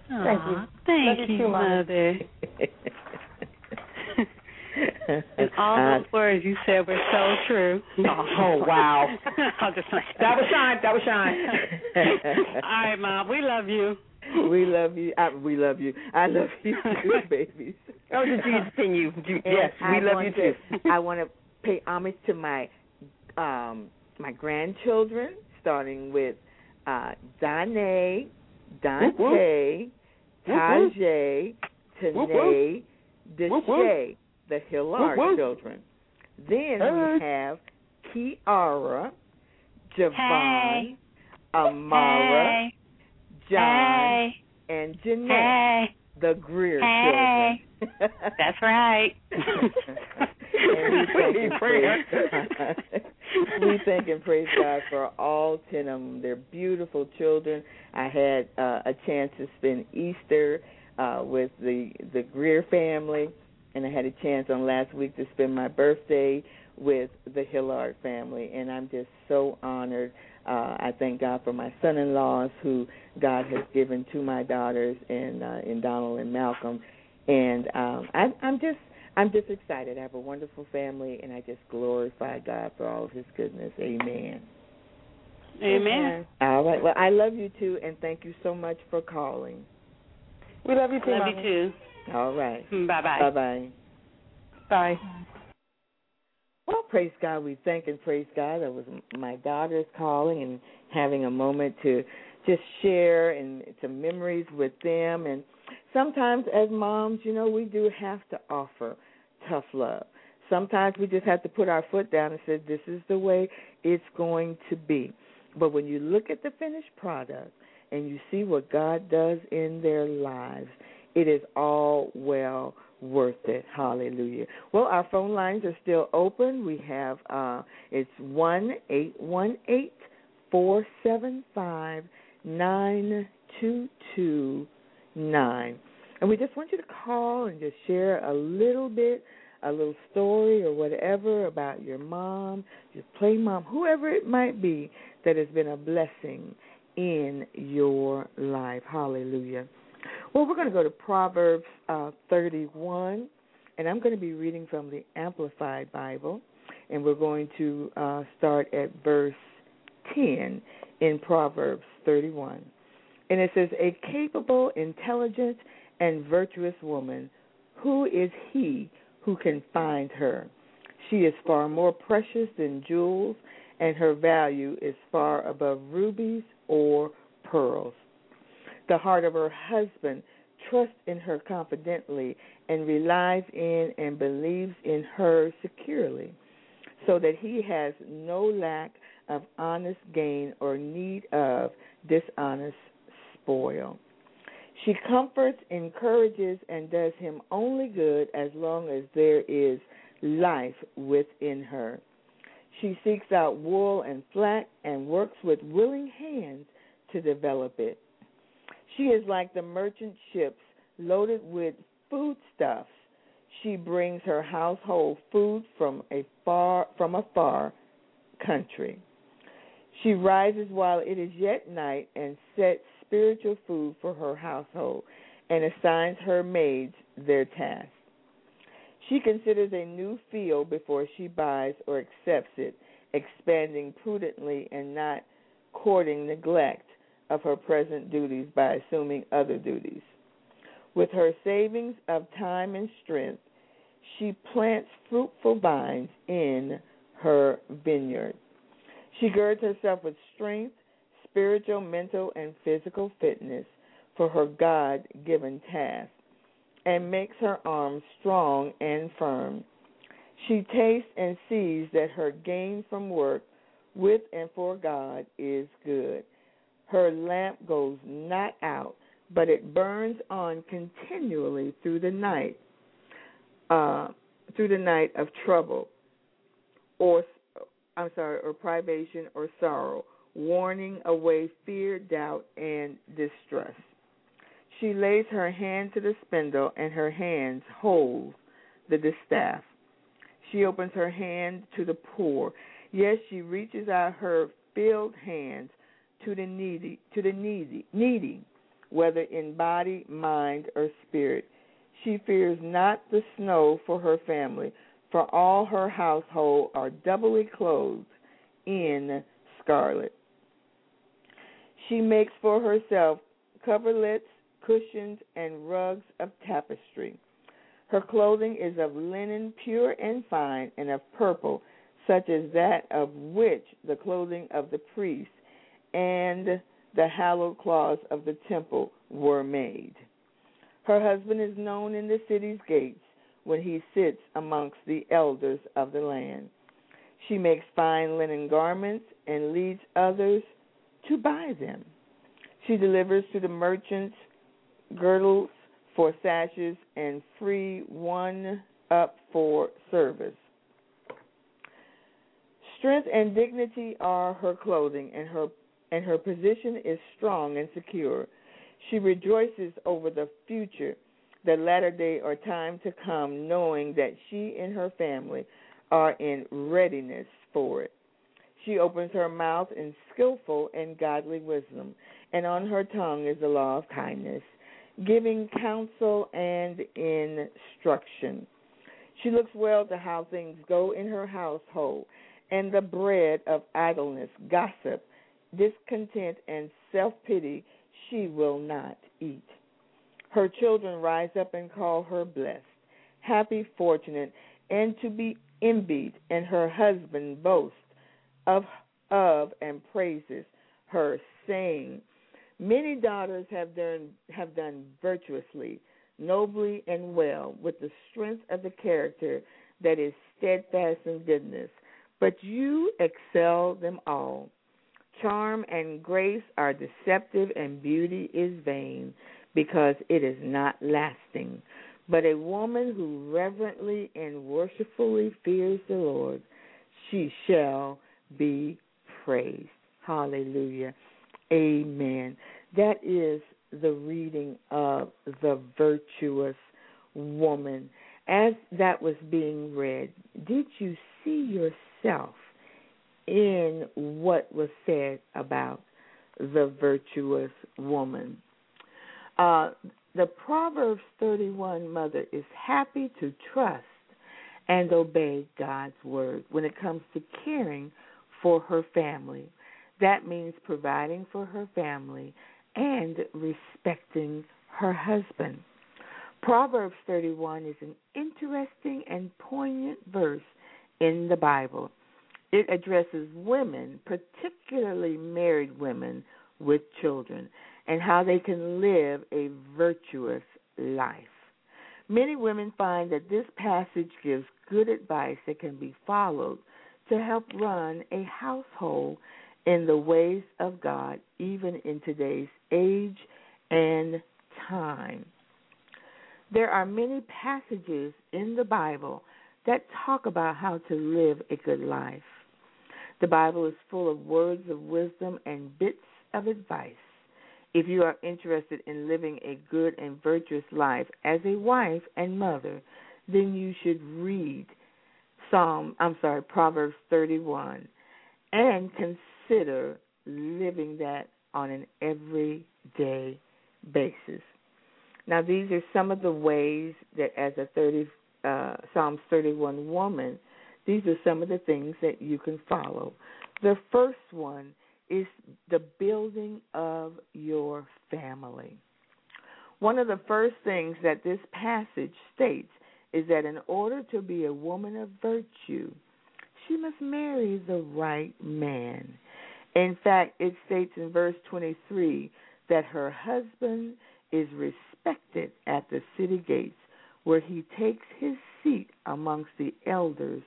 Thank you. Thank Love you you, too, Mama. Mother. And all Uh, those words you said were so true. Oh, wow. I'll just That was shine. That was shine. All right, Mom. We love you. we love you. I, we love you. I love you too, babies. Oh, did Jesus sing you? Yes, we I love want you too. to- I want to pay homage to my um my grandchildren, starting with uh Danae, Dante, Tajay, Tanae, Deshay, the Hillard Whoop, whoop. children. Then Hey. we have Kiara, Javon, Hey. Amara, Hey. John, Hey. and Jeanette, Hey. the Greer Hey. children. That's right. and we thank and praise we thank and praise God for all ten of them. They're beautiful children. I had uh, a chance to spend Easter uh, with the the Greer family, and I had a chance on last week to spend my birthday with the Hillard family, and I'm just so honored. Uh, I thank God for my son-in-laws who God has given to my daughters, and uh, in Donald and Malcolm, and um, I, I'm just I'm just excited. I have a wonderful family, and I just glorify God for all of His goodness. Amen. Amen. All right. Well, I love you too, and thank you so much for calling. We love you too, Love Mama. you too. All right. Mm, bye bye. Bye bye. Bye. Well, praise God. We thank and praise God. That was my daughters calling and having a moment to just share and some memories with them. And sometimes, as moms, you know, we do have to offer tough love. Sometimes we just have to put our foot down and say, this is the way it's going to be. But when you look at the finished product and you see what God does in their lives, it is all well worth it. Hallelujah. Well, our phone lines are still open. We have uh it's one eight one eight four seven five nine two two nine. And we just want you to call and just share a little bit, a little story or whatever about your mom, your play mom, whoever it might be that has been a blessing in your life. Hallelujah. Well, we're going to go to Proverbs uh, 31, and I'm going to be reading from the Amplified Bible, and we're going to uh, start at verse 10 in Proverbs 31. And it says, A capable, intelligent, and virtuous woman, who is he who can find her? She is far more precious than jewels, and her value is far above rubies or pearls. The heart of her husband trusts in her confidently and relies in and believes in her securely, so that he has no lack of honest gain or need of dishonest spoil. She comforts, encourages, and does him only good as long as there is life within her. She seeks out wool and flax and works with willing hands to develop it. She is like the merchant ships loaded with foodstuffs. She brings her household food from a far from a far country. She rises while it is yet night and sets spiritual food for her household and assigns her maids their tasks. She considers a new field before she buys or accepts it, expanding prudently and not courting neglect of her present duties by assuming other duties. With her savings of time and strength, she plants fruitful vines in her vineyard. She girds herself with strength, spiritual, mental, and physical fitness for her God given task, and makes her arms strong and firm. She tastes and sees that her gain from work with and for God is good. Her lamp goes not out, but it burns on continually through the night, uh, through the night of trouble, or I'm sorry, or privation or sorrow, warning away fear, doubt, and distress. She lays her hand to the spindle, and her hands hold the distaff. She opens her hand to the poor. Yes, she reaches out her filled hands to the needy, to the needy, needy, whether in body, mind, or spirit. She fears not the snow for her family, for all her household are doubly clothed in scarlet. She makes for herself coverlets, cushions, and rugs of tapestry. Her clothing is of linen pure and fine, and of purple, such as that of which the clothing of the priests and the hallowed cloths of the temple were made. Her husband is known in the city's gates when he sits amongst the elders of the land. She makes fine linen garments and leads others to buy them. She delivers to the merchants girdles for sashes and free one up for service. Strength and dignity are her clothing, and her and her position is strong and secure. She rejoices over the future, the latter day or time to come, knowing that she and her family are in readiness for it. She opens her mouth in skillful and godly wisdom, and on her tongue is the law of kindness, giving counsel and instruction. She looks well to how things go in her household, and the bread of idleness, gossip, discontent, and self pity she will not eat. Her children rise up and call her blessed, happy, fortunate, and to be envied, and her husband boasts of of and praises her, saying, Many daughters have done have done virtuously, nobly and well, with the strength of the character that is steadfast in goodness. But you excel them all. Charm and grace are deceptive, and beauty is vain, because it is not lasting. But a woman who reverently and worshipfully fears the Lord, she shall be praised. Hallelujah. Amen. That is the reading of the virtuous woman. As that was being read, did you see yourself in what was said about the virtuous woman? Uh, the Proverbs 31 mother is happy to trust and obey God's word when it comes to caring for her family. That means providing for her family and respecting her husband. Proverbs 31 is an interesting and poignant verse in the Bible. It addresses women, particularly married women with children, and how they can live a virtuous life. Many women find that this passage gives good advice that can be followed to help run a household in the ways of God, even in today's age and time. There are many passages in the Bible that talk about how to live a good life. The Bible is full of words of wisdom and bits of advice. If you are interested in living a good and virtuous life as a wife and mother, then you should read Psalm, I'm sorry, Proverbs 31 and consider living that on an everyday basis. Now, these are some of the ways that, as a 30, uh, Psalms 31 woman, these are some of the things that you can follow. The first one is the building of your family. One of the first things that this passage states is that in order to be a woman of virtue, she must marry the right man. In fact, it states in verse 23 that her husband is respected at the city gates, where he takes his seat amongst the elders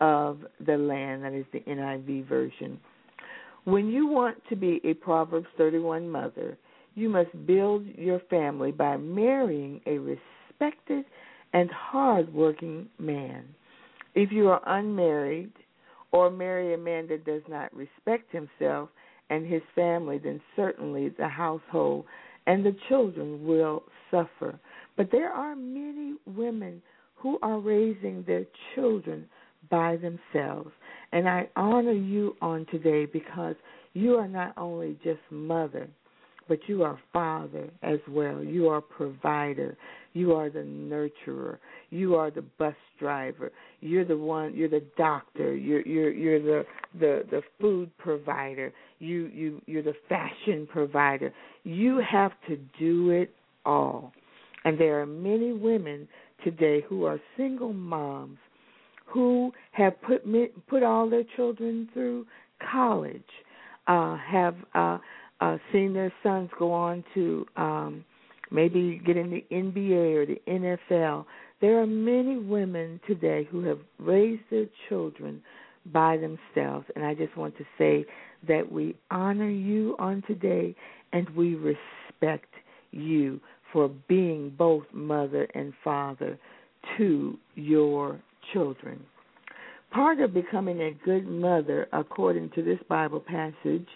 of the land. That is the NIV version. When you want to be a Proverbs 31 mother, you must build your family by marrying a respected and hard-working man. If you are unmarried or marry a man that does not respect himself and his family, then certainly the household and the children will suffer. But there are many women who are raising their children by themselves. And I honor you on today because you are not only just mother, but you are father as well. You are provider. You are the nurturer. You are the bus driver. You're the one. You're the doctor. You're you're you're the the the food provider. You you you're the fashion provider. You have to do it all. And there are many women today who are single moms who have put put all their children through college, uh, have uh, uh, seen their sons go on to um, maybe get in the NBA or the NFL. There are many women today who have raised their children by themselves, and I just want to say that we honor you on today and we respect you for being both mother and father to your children. Part of becoming a good mother, according to this Bible passage,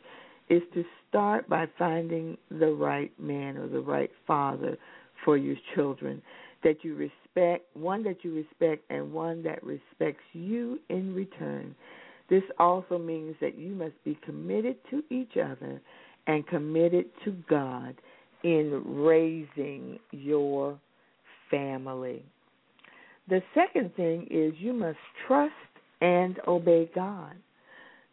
is to start by finding the right man or the right father for your children that you respect, one that you respect, and one that respects you in return. This also means that you must be committed to each other and committed to God in raising your family. The second thing is you must trust and obey God.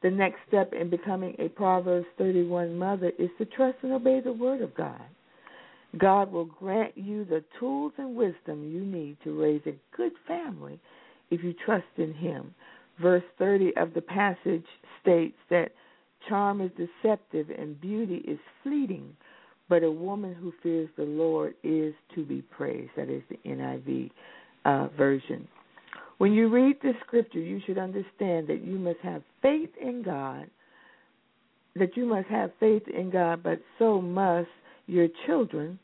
The next step in becoming a Proverbs 31 mother is to trust and obey the Word of God. God will grant you the tools and wisdom you need to raise a good family if you trust in Him. Verse 30 of the passage states that charm is deceptive and beauty is fleeting, but a woman who fears the Lord is to be praised. That is the NIV uh, version. When you read the scripture, you should understand that you must have faith in God, that you must have faith in God, but so must your children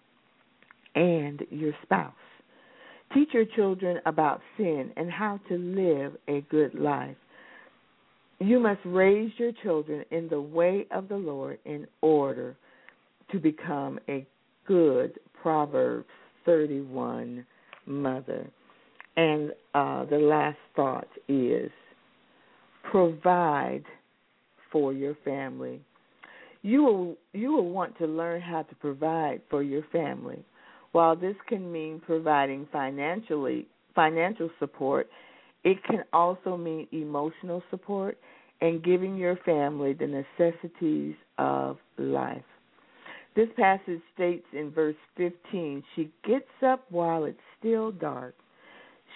and your spouse. Teach your children about sin and how to live a good life. You must raise your children in the way of the Lord in order to become a good Proverbs 31 mother. And uh, the last thought is provide for your family. You will you will want to learn how to provide for your family. While this can mean providing financially financial support, it can also mean emotional support and giving your family the necessities of life. This passage states in verse 15, she gets up while it's still dark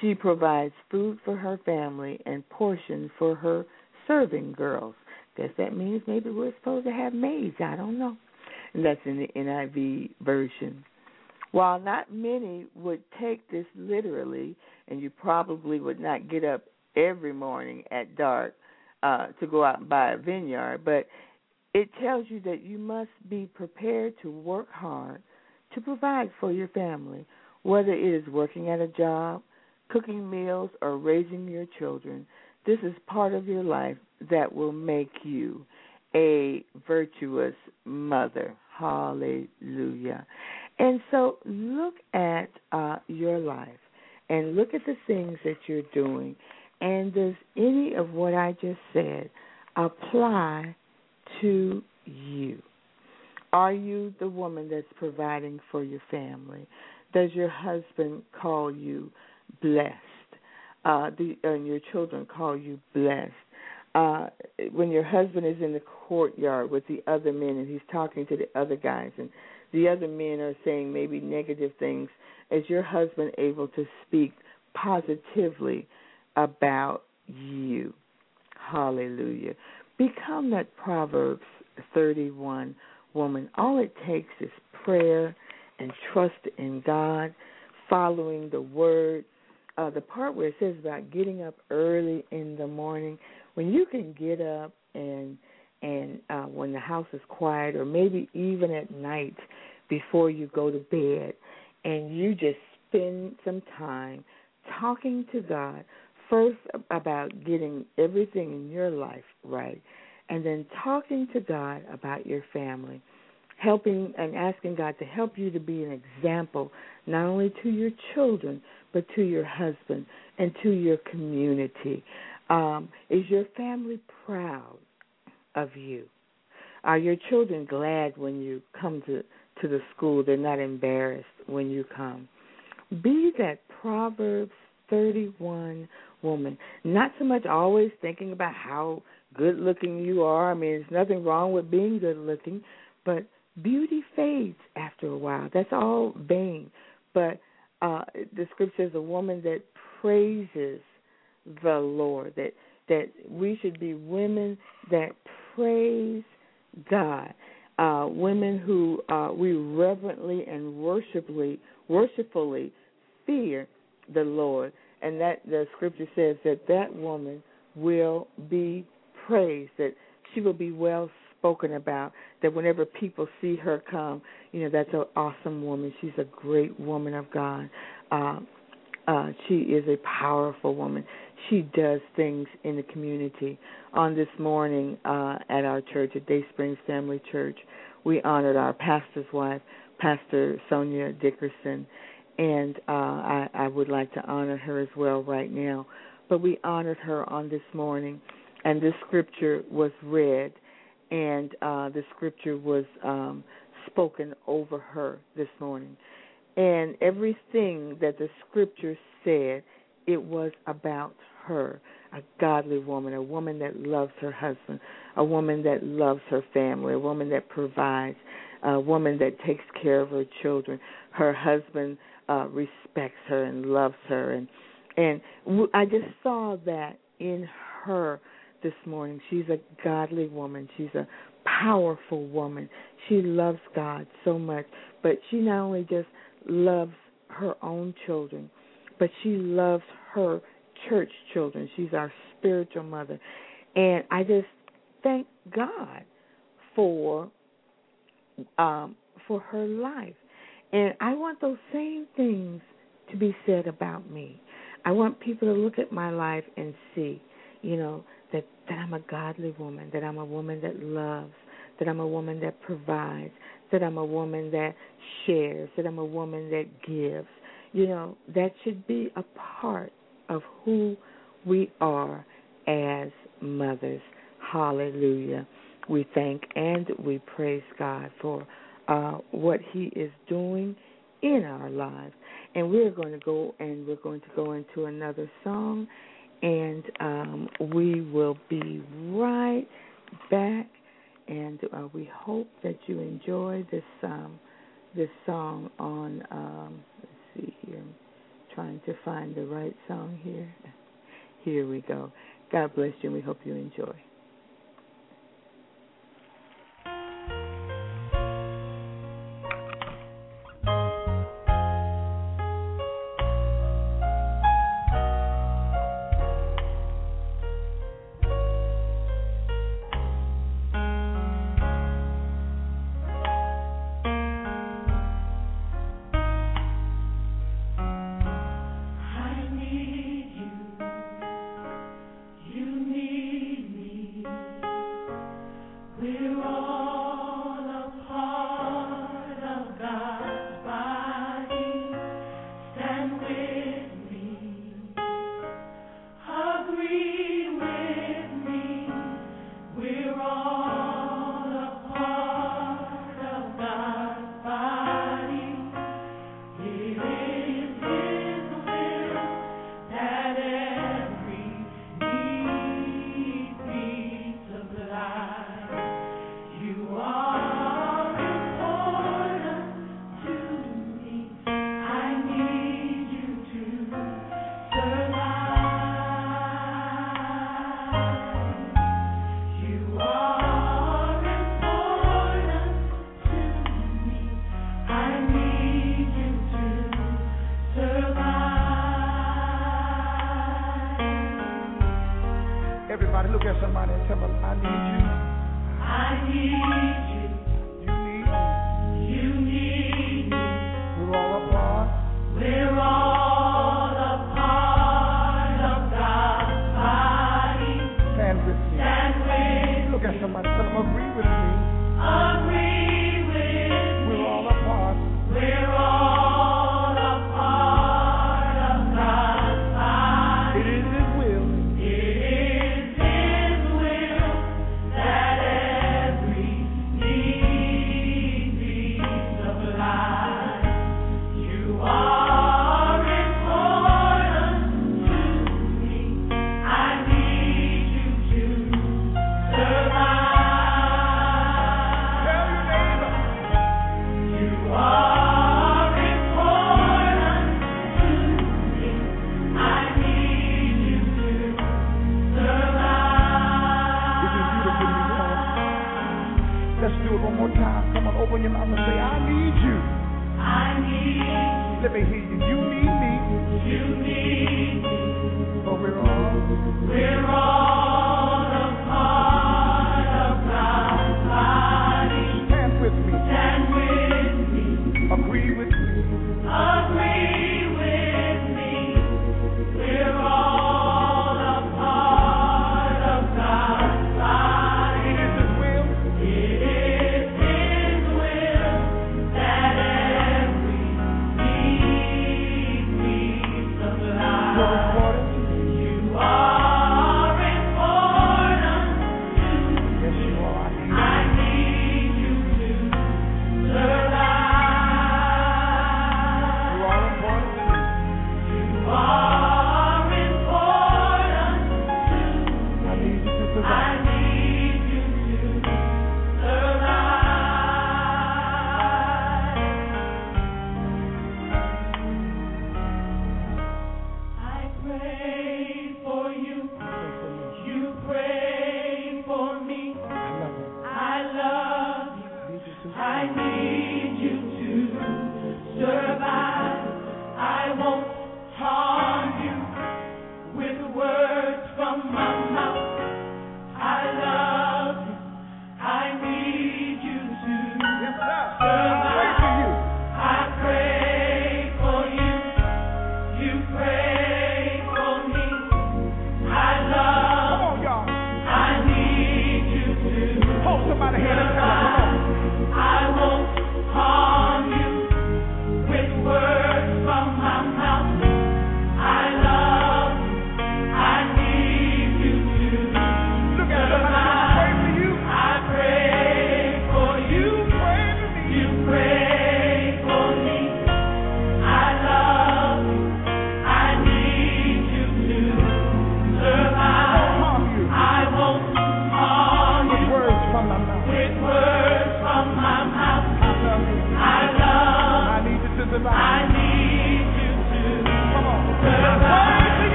she provides food for her family and portions for her serving girls. Guess that means maybe we're supposed to have maids. I don't know. And that's in the NIV version. While not many would take this literally, and you probably would not get up every morning at dark uh, to go out and buy a vineyard, but it tells you that you must be prepared to work hard to provide for your family, whether it is working at a job, cooking meals, or raising your children. This is part of your life that will make you a virtuous mother. Hallelujah. And so look at uh, your life and look at the things that you're doing. And does any of what I just said apply to you? Are you the woman that's providing for your family? Does your husband call you blessed. Uh, the, and your children call you blessed. Uh, when your husband is in the courtyard with the other men and he's talking to the other guys and the other men are saying maybe negative things, is your husband able to speak positively about you? Hallelujah. Become that Proverbs 31 woman. All it takes is prayer and trust in God, following the word, uh, the part where it says about getting up early in the morning, when you can get up and and uh, when the house is quiet, or maybe even at night before you go to bed, and you just spend some time talking to God first about getting everything in your life right, and then talking to God about your family, helping and asking God to help you to be an example not only to your children but to your husband and to your community. Um, is your family proud of you? Are your children glad when you come to, to the school? They're not embarrassed when you come. Be that Proverbs 31 woman. Not so much always thinking about how good looking you are. I mean, there's nothing wrong with being good looking, but beauty fades after a while. That's all vain. But uh, the scripture says a woman that praises the Lord. That that we should be women that praise God. Uh, women who uh, we reverently and worshipfully, worshipfully fear the Lord, and that the scripture says that that woman will be praised, that she will be well spoken about. That whenever people see her come, you know that's an awesome woman. She's a great woman of God. Uh, uh, she is a powerful woman. She does things in the community. On this morning uh, at our church, at Day Springs Family Church, we honored our pastor's wife, Pastor Sonia Dickerson, and uh, I, I would like to honor her as well right now. But we honored her on this morning, and this scripture was read, and uh, the scripture was um, spoken over her this morning. And everything that the scripture said, it was about her, a godly woman, a woman that loves her husband, a woman that loves her family, a woman that provides, a woman that takes care of her children. Her husband uh, respects her and loves her, and and I just saw that in her this morning. She's a godly woman. She's a powerful woman. She loves God so much, but she not only just loves her own children, but she loves her church children. She's our spiritual mother. And I just thank God for um for her life. And I want those same things to be said about me. I want people to look at my life and see, you know, that that I'm a godly woman, that I'm a woman that loves, that I'm a woman that provides, that I'm a woman that shares, that I'm a woman that gives. You know, that should be a part of who we are as mothers. Hallelujah. We thank and we praise God for uh, what He is doing in our lives. And we're going to go and we're going to go into another song, and um, we will be right back. And uh, we hope that you enjoy this um, this song on. Um, let's see here. I'm trying to find the right song here. Here we go. God bless you, and we hope you enjoy. somebody and tell them, I need you. I need you.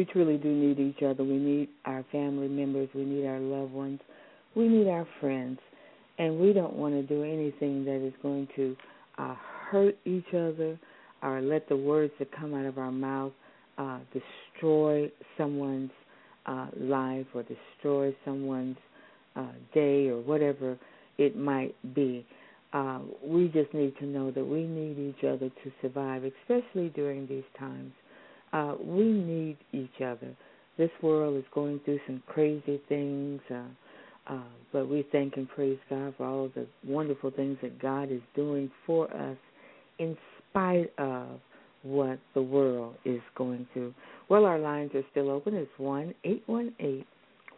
We truly do need each other. We need our family members. We need our loved ones. We need our friends. And we don't want to do anything that is going to uh, hurt each other or let the words that come out of our mouth uh, destroy someone's uh, life or destroy someone's uh, day or whatever it might be. Uh, we just need to know that we need each other to survive, especially during these times. Uh, we need each other. This world is going through some crazy things, uh, uh, but we thank and praise God for all the wonderful things that God is doing for us in spite of what the world is going through. Well, our lines are still open. It's one eight one eight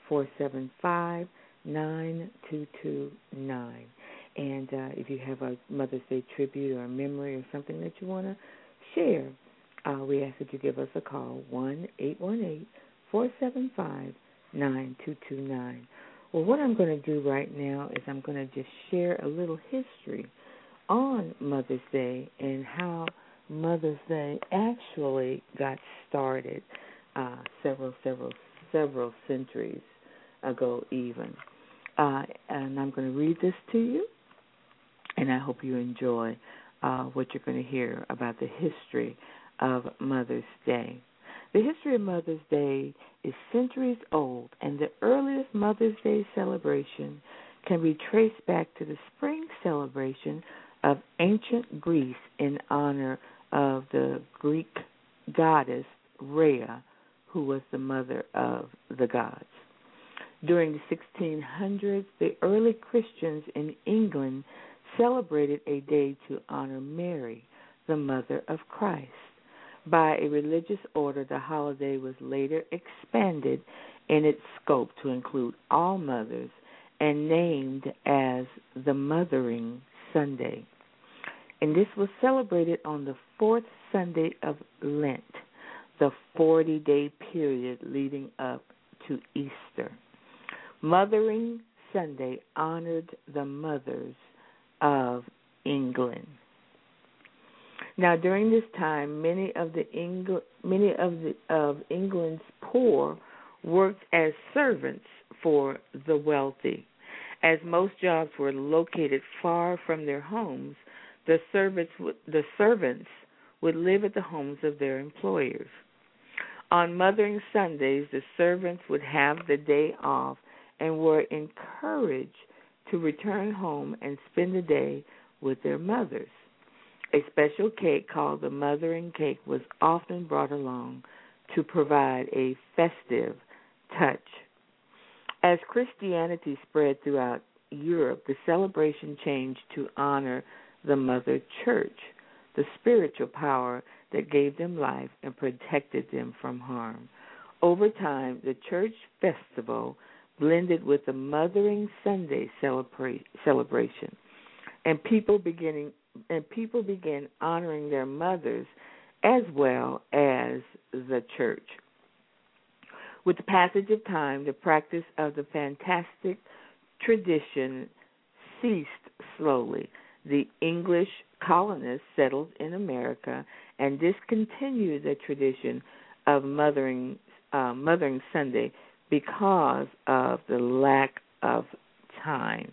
four seven five nine two two nine. And uh, if you have a Mother's Day tribute or a memory or something that you want to share, uh, we ask that you give us a call one eight one eight four seven five nine two two nine. Well, what I'm going to do right now is I'm going to just share a little history on Mother's Day and how Mother's Day actually got started uh, several, several, several centuries ago, even. Uh, and I'm going to read this to you, and I hope you enjoy uh, what you're going to hear about the history of Mother's Day. The history of Mother's Day is centuries old, and the earliest Mother's Day celebration can be traced back to the spring celebration of ancient Greece in honor of the Greek goddess Rhea, who was the mother of the gods. During the 1600s, the early Christians in England celebrated a day to honor Mary, the mother of Christ. By a religious order, the holiday was later expanded in its scope to include all mothers and named as the Mothering Sunday. And this was celebrated on the fourth Sunday of Lent, the 40 day period leading up to Easter. Mothering Sunday honored the mothers of England. Now, during this time, many of the many of the of England's poor worked as servants for the wealthy. As most jobs were located far from their homes, the servants would, the servants would live at the homes of their employers. On Mothering Sundays, the servants would have the day off and were encouraged to return home and spend the day with their mothers. A special cake called the mothering cake was often brought along to provide a festive touch. As Christianity spread throughout Europe, the celebration changed to honor the Mother Church, the spiritual power that gave them life and protected them from harm. Over time, the church festival blended with the Mothering Sunday celebra- celebration, and people beginning and people began honoring their mothers as well as the church. With the passage of time, the practice of the fantastic tradition ceased slowly. The English colonists settled in America and discontinued the tradition of mothering uh, mothering Sunday because of the lack of time.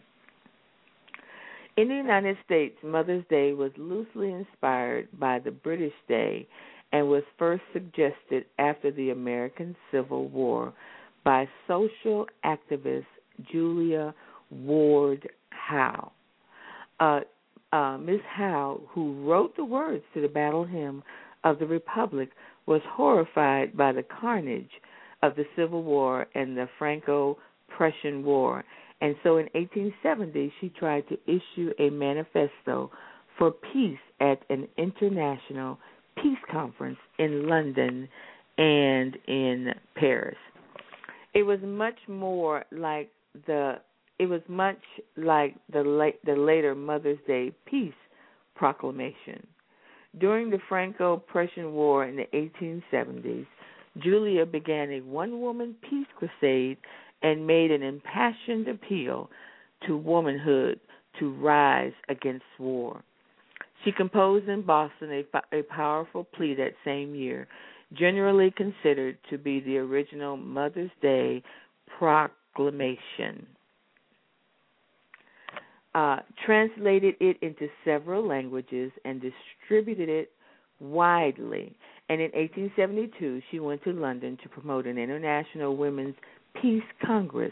In the United States, Mother's Day was loosely inspired by the British Day and was first suggested after the American Civil War by social activist Julia Ward Howe. Uh, uh, Miss Howe, who wrote the words to the battle hymn of the Republic, was horrified by the carnage of the Civil War and the Franco Prussian War and so in 1870, she tried to issue a manifesto for peace at an international peace conference in London and in Paris. It was much more like the it was much like the late, the later Mother's Day peace proclamation. During the Franco-Prussian War in the 1870s, Julia began a one-woman peace crusade and made an impassioned appeal to womanhood to rise against war. She composed in Boston a, a powerful plea that same year generally considered to be the original Mother's Day proclamation. Uh, translated it into several languages and distributed it widely. And in 1872, she went to London to promote an international women's peace congress.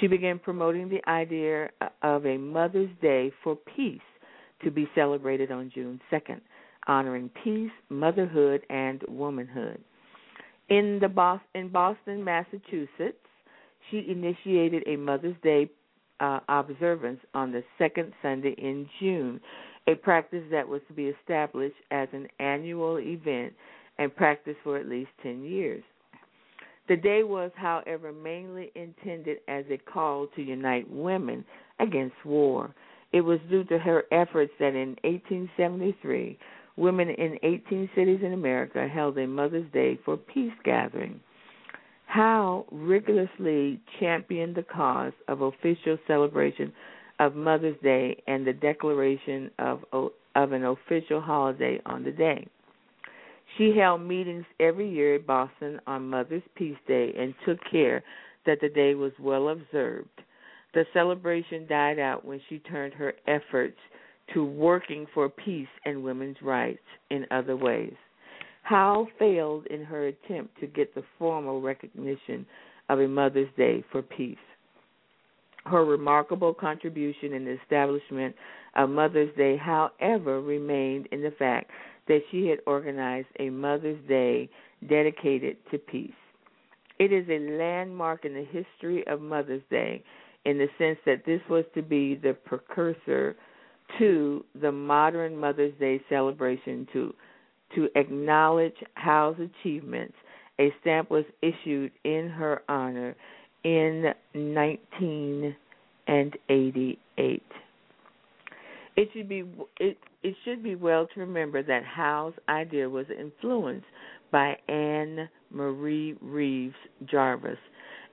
She began promoting the idea of a Mother's Day for peace to be celebrated on June 2nd, honoring peace, motherhood, and womanhood. In the in Boston, Massachusetts, she initiated a Mother's Day uh, observance on the second Sunday in June, a practice that was to be established as an annual event and practiced for at least 10 years. The day was, however, mainly intended as a call to unite women against war. It was due to her efforts that in 1873, women in 18 cities in America held a Mother's Day for peace gathering. Howe rigorously championed the cause of official celebration of Mother's Day and the declaration of of an official holiday on the day. She held meetings every year at Boston on Mother's Peace Day and took care that the day was well observed. The celebration died out when she turned her efforts to working for peace and women's rights in other ways. Howe failed in her attempt to get the formal recognition of a Mother's Day for peace. Her remarkable contribution in the establishment of Mother's Day, however, remained in the fact that she had organized a Mother's Day dedicated to peace. It is a landmark in the history of Mother's Day in the sense that this was to be the precursor to the modern Mother's Day celebration to to acknowledge Howe's achievements. A stamp was issued in her honor in 1988. It should be it it should be well to remember that Howe's idea was influenced by Anne Marie Reeves Jarvis,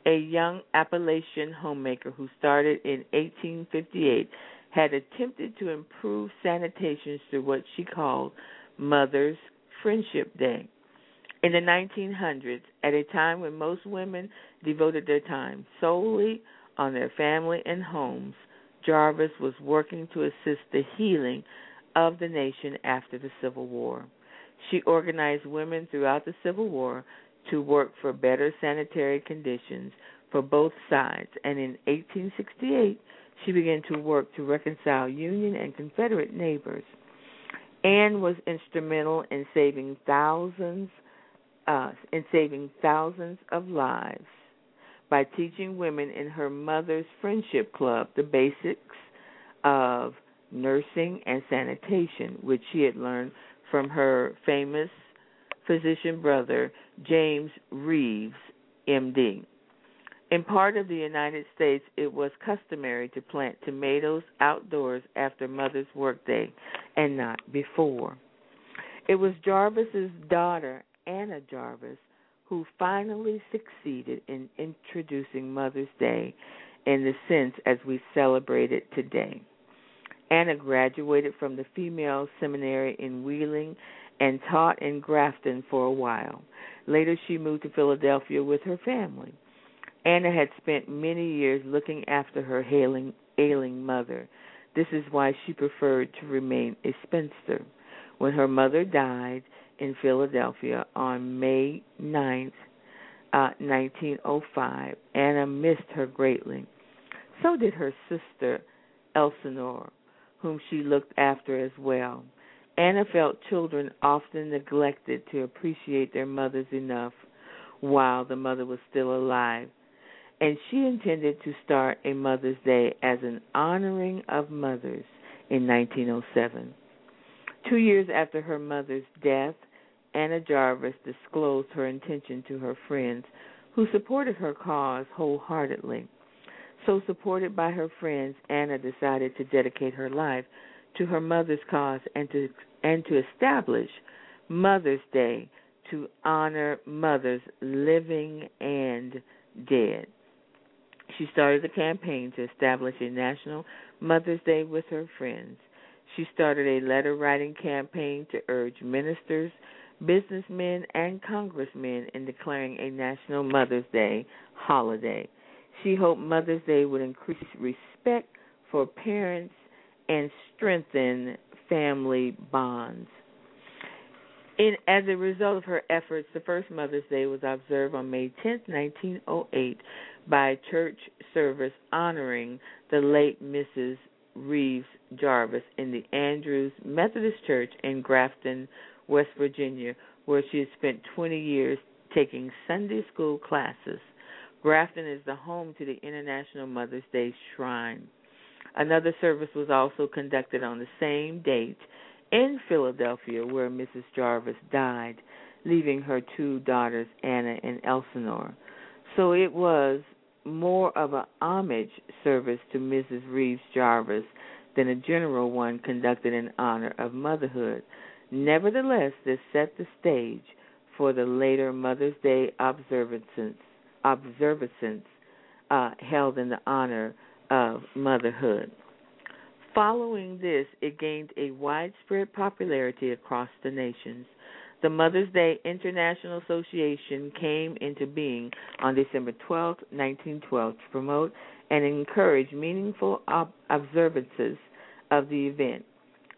a young Appalachian homemaker who started in 1858, had attempted to improve sanitation through what she called Mother's Friendship Day. In the 1900s, at a time when most women devoted their time solely on their family and homes, Jarvis was working to assist the healing of the nation after the Civil War. She organized women throughout the Civil War to work for better sanitary conditions for both sides, and in 1868 she began to work to reconcile Union and Confederate neighbors. Anne was instrumental in saving thousands uh, in saving thousands of lives by teaching women in her mother's friendship club the basics of nursing and sanitation, which she had learned from her famous physician brother, James Reeves, MD. In part of the United States, it was customary to plant tomatoes outdoors after Mother's Workday and not before. It was Jarvis's daughter, Anna Jarvis, who finally succeeded in introducing Mother's Day in the sense as we celebrate it today. Anna graduated from the female seminary in Wheeling and taught in Grafton for a while. Later, she moved to Philadelphia with her family. Anna had spent many years looking after her ailing, ailing mother. This is why she preferred to remain a spinster. When her mother died in Philadelphia on May 9th, uh, 1905, Anna missed her greatly. So did her sister, Elsinore, whom she looked after as well. Anna felt children often neglected to appreciate their mothers enough while the mother was still alive and she intended to start a Mother's Day as an honoring of mothers in 1907. Two years after her mother's death, Anna Jarvis disclosed her intention to her friends, who supported her cause wholeheartedly. So, supported by her friends, Anna decided to dedicate her life to her mother's cause and to and to establish Mother's Day to honor mothers living and dead. She started a campaign to establish a national Mother's Day with her friends. She started a letter writing campaign to urge ministers, businessmen, and congressmen in declaring a National Mother's Day holiday. She hoped Mother's Day would increase respect for parents and strengthen family bonds. In, as a result of her efforts, the first Mother's Day was observed on May 10, 1908, by church service honoring the late Mrs. Reeves Jarvis in the Andrews Methodist Church in Grafton, West Virginia, where she had spent 20 years taking Sunday school classes. Grafton is the home to the International Mother's Day Shrine. Another service was also conducted on the same date in Philadelphia, where Mrs. Jarvis died, leaving her two daughters, Anna and Elsinore. So it was more of an homage service to Mrs. Reeves Jarvis than a general one conducted in honor of motherhood. Nevertheless, this set the stage for the later Mother's Day observances, observances uh, held in the honor of motherhood. Following this, it gained a widespread popularity across the nations. The Mother's Day International Association came into being on December 12, 1912, to promote and encourage meaningful ob- observances of the event.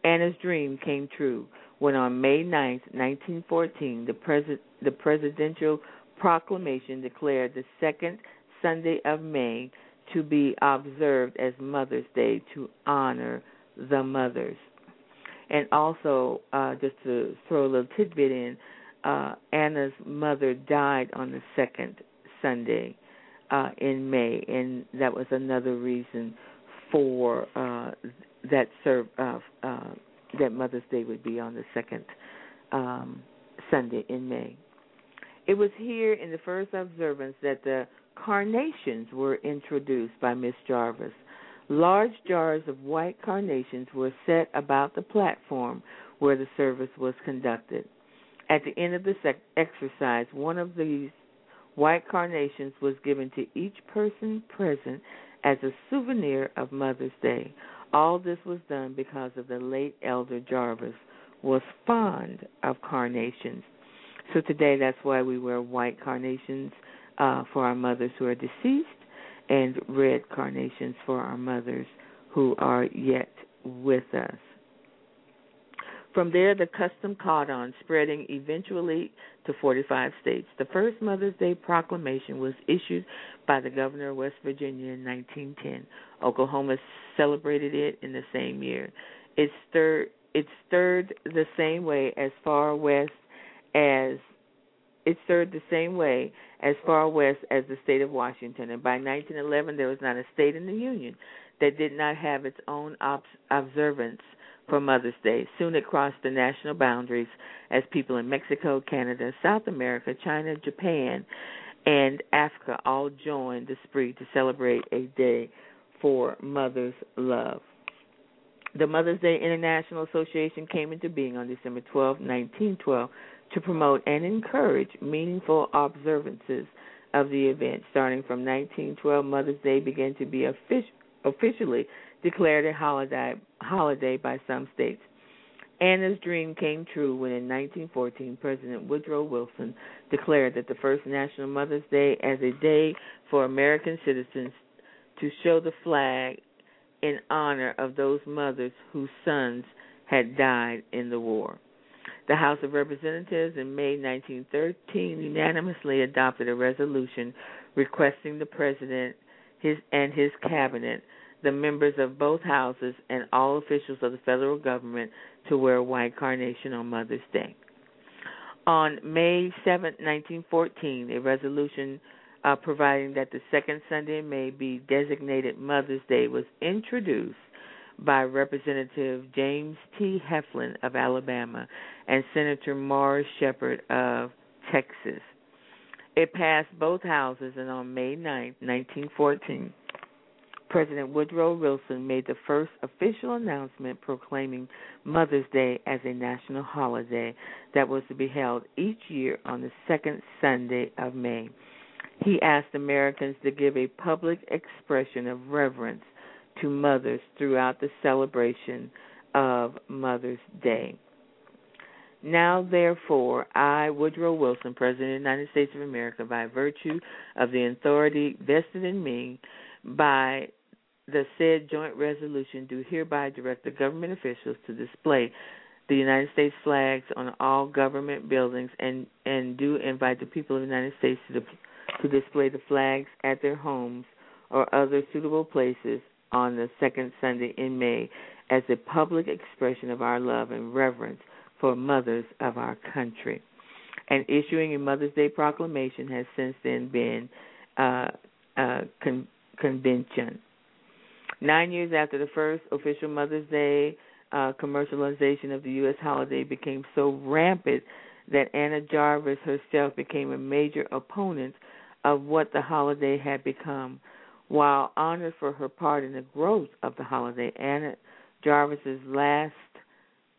Anna's dream came true when on May 9, 1914, the, pres- the presidential proclamation declared the second Sunday of May to be observed as Mother's Day to honor the mothers. And also, uh, just to throw a little tidbit in, uh, Anna's mother died on the second Sunday uh, in May, and that was another reason for uh, that serve uh, uh, that Mother's Day would be on the second um, Sunday in May. It was here in the first observance that the carnations were introduced by Miss Jarvis. Large jars of white carnations were set about the platform where the service was conducted. At the end of the sec- exercise, one of these white carnations was given to each person present as a souvenir of Mother's Day. All this was done because of the late Elder Jarvis was fond of carnations. So today that's why we wear white carnations uh, for our mothers who are deceased and red carnations for our mothers who are yet with us. From there, the custom caught on, spreading eventually to 45 states. The first Mother's Day proclamation was issued by the governor of West Virginia in 1910. Oklahoma celebrated it in the same year. It stirred it stirred the same way as far west as it served the same way as far west as the state of Washington. And by 1911, there was not a state in the Union that did not have its own ob- observance for Mother's Day. Soon it crossed the national boundaries as people in Mexico, Canada, South America, China, Japan, and Africa all joined the spree to celebrate a day for mother's love. The Mother's Day International Association came into being on December 12, 1912, to promote and encourage meaningful observances of the event. Starting from 1912, Mother's Day began to be offic- officially declared a holiday, holiday by some states. Anna's dream came true when in 1914 President Woodrow Wilson declared that the first National Mother's Day as a day for American citizens to show the flag in honor of those mothers whose sons had died in the war. The House of Representatives in May 1913 unanimously adopted a resolution requesting the president his and his cabinet, the members of both houses and all officials of the federal government to wear white carnation on Mother's Day. On May 7, 1914, a resolution uh, providing that the second Sunday in May be designated Mother's Day was introduced by Representative James T. Heflin of Alabama and Senator Morris Sheppard of Texas. It passed both houses, and on May 9, 1914, President Woodrow Wilson made the first official announcement proclaiming Mother's Day as a national holiday that was to be held each year on the second Sunday of May. He asked Americans to give a public expression of reverence to mothers throughout the celebration of Mother's Day. Now, therefore, I, Woodrow Wilson, President of the United States of America, by virtue of the authority vested in me by the said joint resolution, do hereby direct the government officials to display the United States flags on all government buildings and and do invite the people of the United States to to display the flags at their homes or other suitable places on the second Sunday in May as a public expression of our love and reverence for mothers of our country. And issuing a Mother's Day proclamation has since then been uh, uh, con- convention. Nine years after the first official Mother's Day uh, commercialization of the U.S. holiday became so rampant that Anna Jarvis herself became a major opponent of what the holiday had become. While honored for her part in the growth of the holiday, Anna Jarvis's last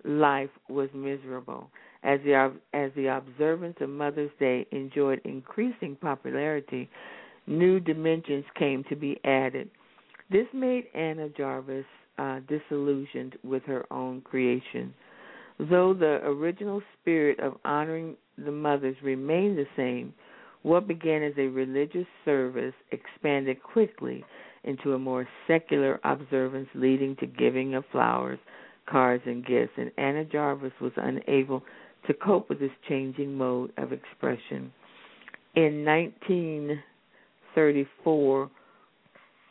life was miserable. As the as the observance of Mother's Day enjoyed increasing popularity, new dimensions came to be added. This made Anna Jarvis uh, disillusioned with her own creation. Though the original spirit of honoring the mothers remained the same, what began as a religious service expanded quickly into a more secular observance, leading to giving of flowers, cards, and gifts. And Anna Jarvis was unable to cope with this changing mode of expression. In 1934,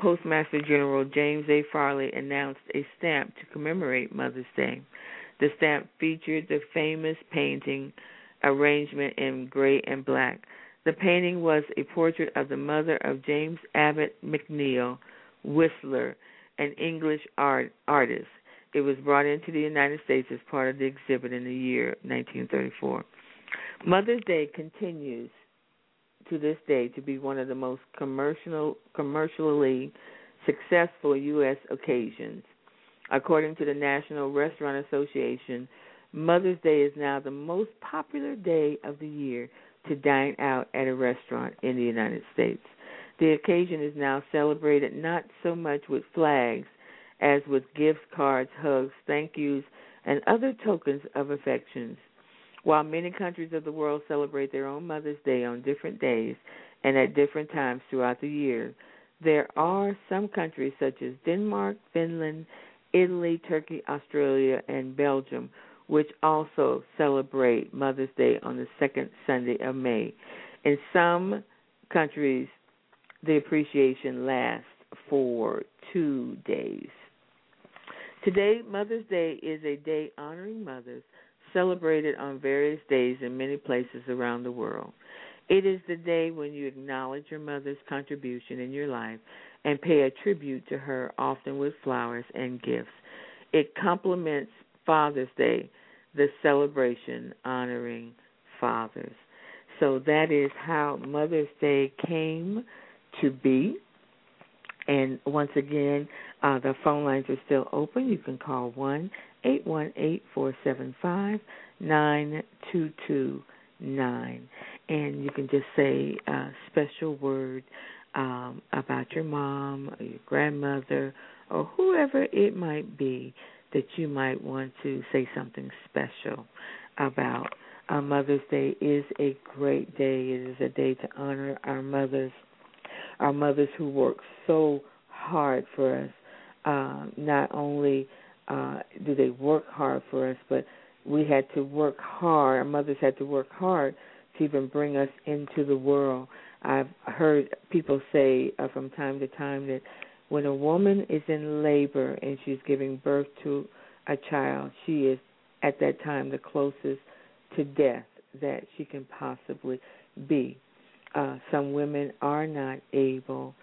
Postmaster General James A. Farley announced a stamp to commemorate Mother's Day. The stamp featured the famous painting arrangement in gray and black. The painting was a portrait of the mother of James Abbott McNeill, Whistler, an English art, artist. It was brought into the United States as part of the exhibit in the year 1934. Mother's Day continues to this day to be one of the most commercial, commercially successful U.S. occasions. According to the National Restaurant Association, Mother's Day is now the most popular day of the year to dine out at a restaurant in the United States. The occasion is now celebrated not so much with flags as with gifts, cards, hugs, thank yous, and other tokens of affections. While many countries of the world celebrate their own Mother's Day on different days and at different times throughout the year, there are some countries such as Denmark, Finland, Italy, Turkey, Australia, and Belgium which also celebrate Mother's Day on the second Sunday of May. In some countries, the appreciation lasts for two days. Today, Mother's Day is a day honoring mothers celebrated on various days in many places around the world. It is the day when you acknowledge your mother's contribution in your life and pay a tribute to her, often with flowers and gifts. It complements Father's Day, the celebration honoring fathers. So that is how Mother's Day came to be. And once again, uh, the phone lines are still open. You can call one eight one eight four seven five nine two two nine, and you can just say a special word um, about your mom or your grandmother or whoever it might be that you might want to say something special about. Our Mother's Day is a great day. It is a day to honor our mothers, our mothers who work so hard for us. Uh, not only uh, do they work hard for us, but we had to work hard. Our mothers had to work hard to even bring us into the world. I've heard people say uh, from time to time that when a woman is in labor and she's giving birth to a child, she is at that time the closest to death that she can possibly be. Uh, some women are not able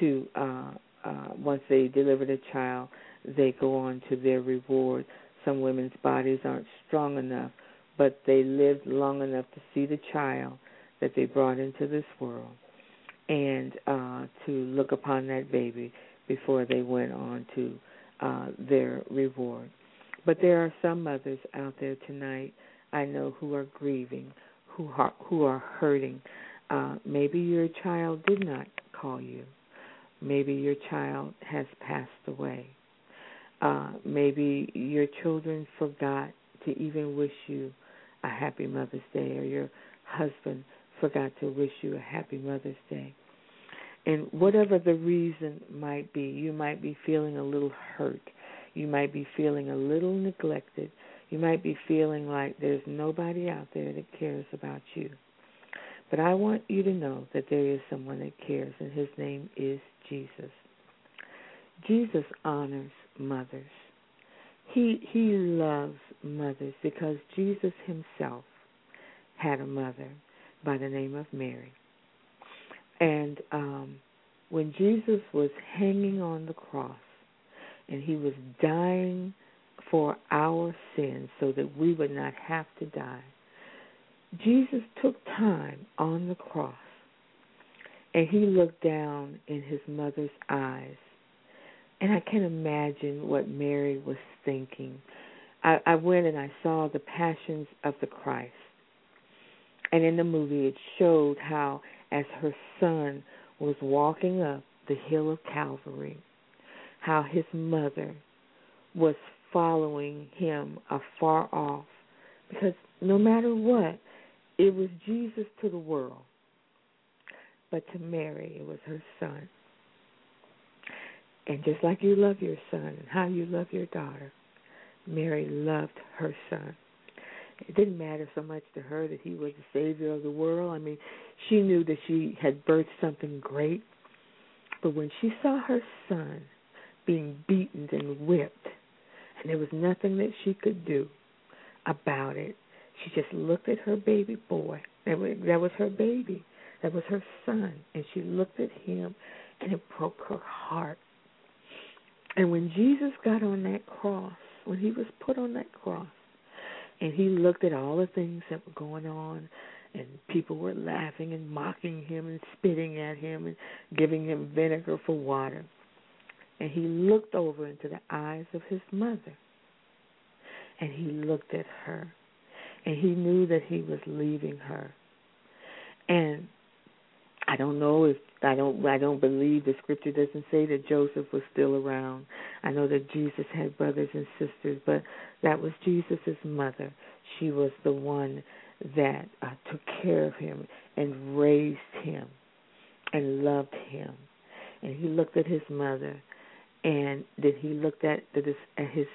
to, uh, uh, once they deliver the child, they go on to their reward. Some women's bodies aren't strong enough, but they lived long enough to see the child that they brought into this world and uh, to look upon that baby before they went on to uh, their reward. But there are some mothers out there tonight I know who are grieving, who are, who are hurting. Uh, maybe your child did not call you. Maybe your child has passed away. Uh, maybe your children forgot to even wish you a happy Mother's Day or your husband forgot to wish you a happy Mother's Day. And whatever the reason might be, you might be feeling a little hurt. You might be feeling a little neglected. You might be feeling like there's nobody out there that cares about you. But I want you to know that there is someone that cares, and his name is Jesus. Jesus honors mothers. He he loves mothers because Jesus himself had a mother by the name of Mary. And um when Jesus was hanging on the cross and he was dying for our sins so that we would not have to die, Jesus took time on the cross and he looked down in his mother's eyes. And I can imagine what Mary was thinking. I, I went and I saw the Passions of the Christ. And in the movie, it showed how, as her son was walking up the hill of Calvary, how his mother was following him afar off. Because no matter what, it was Jesus to the world. But to Mary, it was her son. And just like you love your son and how you love your daughter, Mary loved her son. It didn't matter so much to her that he was the savior of the world. I mean, she knew that she had birthed something great. But when she saw her son being beaten and whipped, and there was nothing that she could do about it, she just looked at her baby boy. That was, her baby. That was her son. And she looked at him, and it broke her heart. And when Jesus got on that cross, when he was put on that cross, and he looked at all the things that were going on, and people were laughing and mocking him and spitting at him and giving him vinegar for water. And he looked over into the eyes of his mother, and he looked at her, and he knew that he was leaving her. And I don't know if I don't I don't believe the scripture doesn't say that Joseph was still around. I know that Jesus had brothers and sisters, but that was Jesus's mother. She was the one that uh, took care of him and raised him and loved him. And he looked at his mother, and then he looked at the at his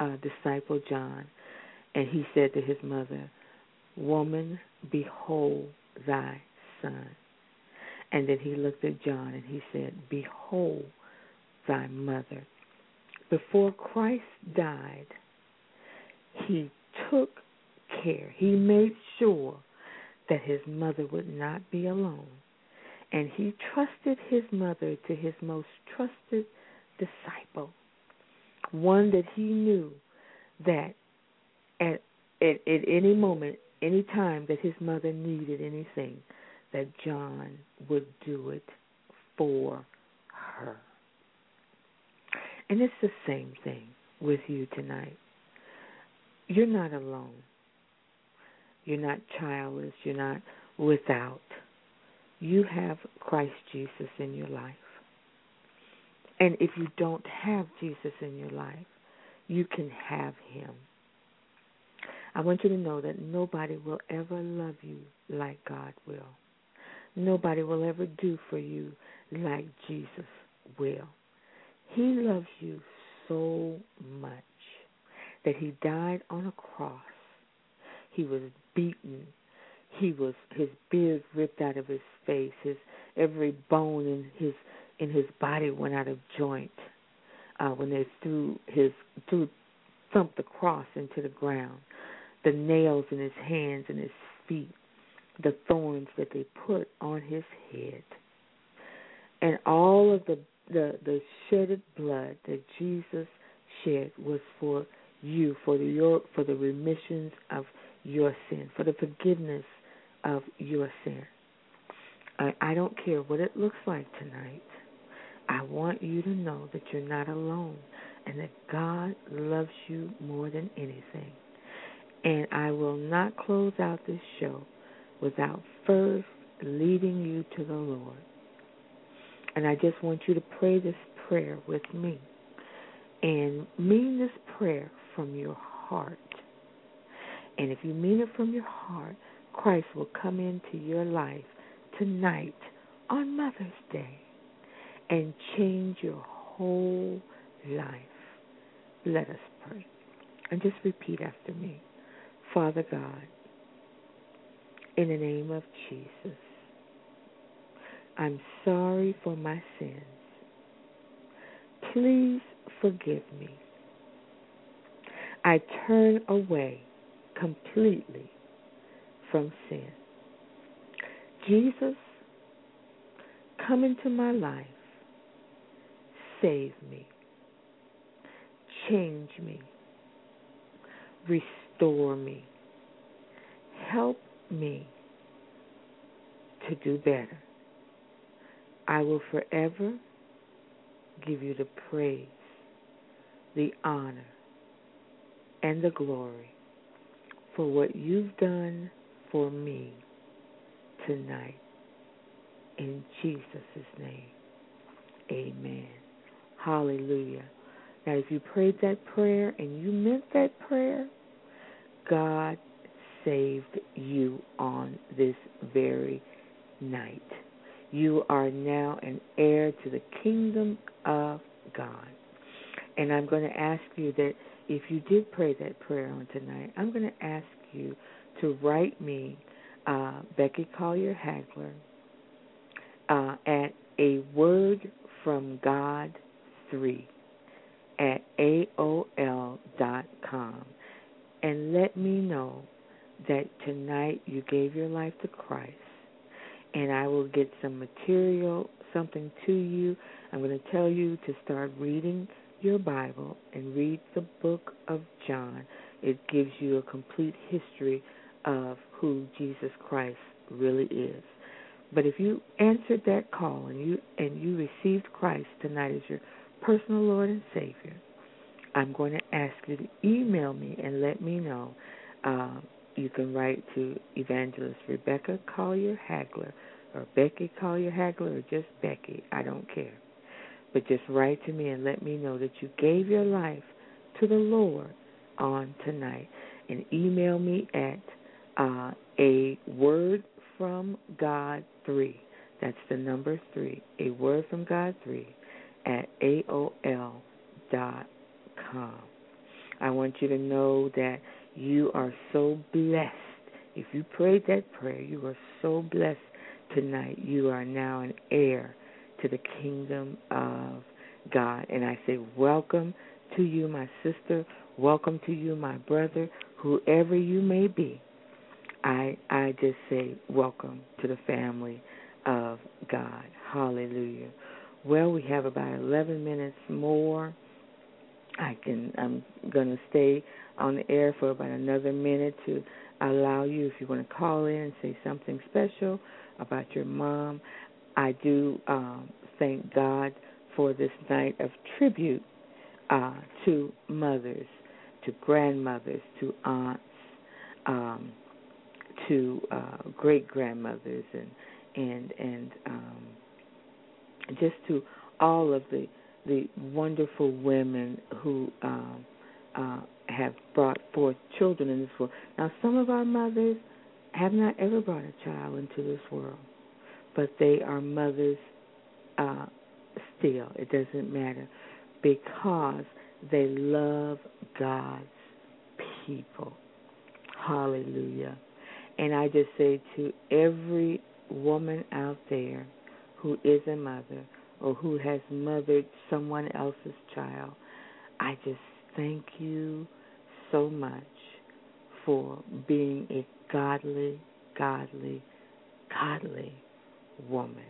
uh, disciple John, and he said to his mother, "Woman, behold thy son." And then he looked at John and he said, Behold thy mother. Before Christ died, he took care. He made sure that his mother would not be alone. And he trusted his mother to his most trusted disciple, one that he knew that at, at, at any moment, any time that his mother needed anything, that John would do it for her. And it's the same thing with you tonight. You're not alone. You're not childless. You're not without. You have Christ Jesus in your life. And if you don't have Jesus in your life, you can have him. I want you to know that nobody will ever love you like God will. Nobody will ever do for you like Jesus will. He loves you so much that he died on a cross. He was beaten. He was his beard ripped out of his face. His every bone in his in his body went out of joint uh, when they threw his threw thumped the cross into the ground. The nails in his hands and his feet the thorns that they put on his head. And all of the the, the shedded blood that Jesus shed was for you, for the your for the remissions of your sin, for the forgiveness of your sin. I, I don't care what it looks like tonight. I want you to know that you're not alone and that God loves you more than anything. And I will not close out this show without first leading you to the Lord. And I just want you to pray this prayer with me and mean this prayer from your heart. And if you mean it from your heart, Christ will come into your life tonight on Mother's Day and change your whole life. Let us pray. And just repeat after me. Father God, in the name of Jesus, I'm sorry for my sins. Please forgive me. I turn away completely from sin. Jesus, come into my life. Save me. Change me. Restore me. Help me to do better. I will forever give you the praise, the honor, and the glory for what you've done for me tonight. In Jesus' name, amen. Hallelujah. Now, if you prayed that prayer and you meant that prayer, God saved you on this very night. You are now an heir to the kingdom of God. And I'm going to ask you that if you did pray that prayer on tonight, I'm going to ask you to write me, uh, Becky Collier Hagler, uh, at a word from God 3 at AOL dot com and let me know that tonight you gave your life to Christ and I will get some material, something to you. I'm going to tell you to start reading your Bible and read the book of John. It gives you a complete history of who Jesus Christ really is. But if you answered that call and you and you received Christ tonight as your personal Lord and Savior, I'm going to ask you to email me and let me know. Uh, you can write to Evangelist Rebecca Collier Hagler or Becky Collier Hagler or just Becky. I don't care. But just write to me and let me know that you gave your life to the Lord on tonight. And email me at uh, a word from God 3. That's the number 3. A word from God 3 at AOL dot com. I want you to know that you are so blessed. If you prayed that prayer, you are so blessed tonight. You are now an heir to the kingdom of God. And I say, Welcome to you, my sister. Welcome to you, my brother, whoever you may be. I I just say welcome to the family of God. Hallelujah. Well, we have about 11 minutes more. I can I'm to stay on the air for about another minute to allow you if you want to call in and say something special about your mom. I do um, thank God for this night of tribute uh, to mothers, to grandmothers, to aunts, um, to uh, great grandmothers, and and and um, just to all of the the wonderful women who um, uh, have brought forth children in this world. Now, some of our mothers have not ever brought a child into this world, but they are mothers uh, still. It doesn't matter because they love God's people. Hallelujah. And I just say to every woman out there who is a mother or who has mothered someone else's child, I just thank you so much for being a godly, godly, godly woman.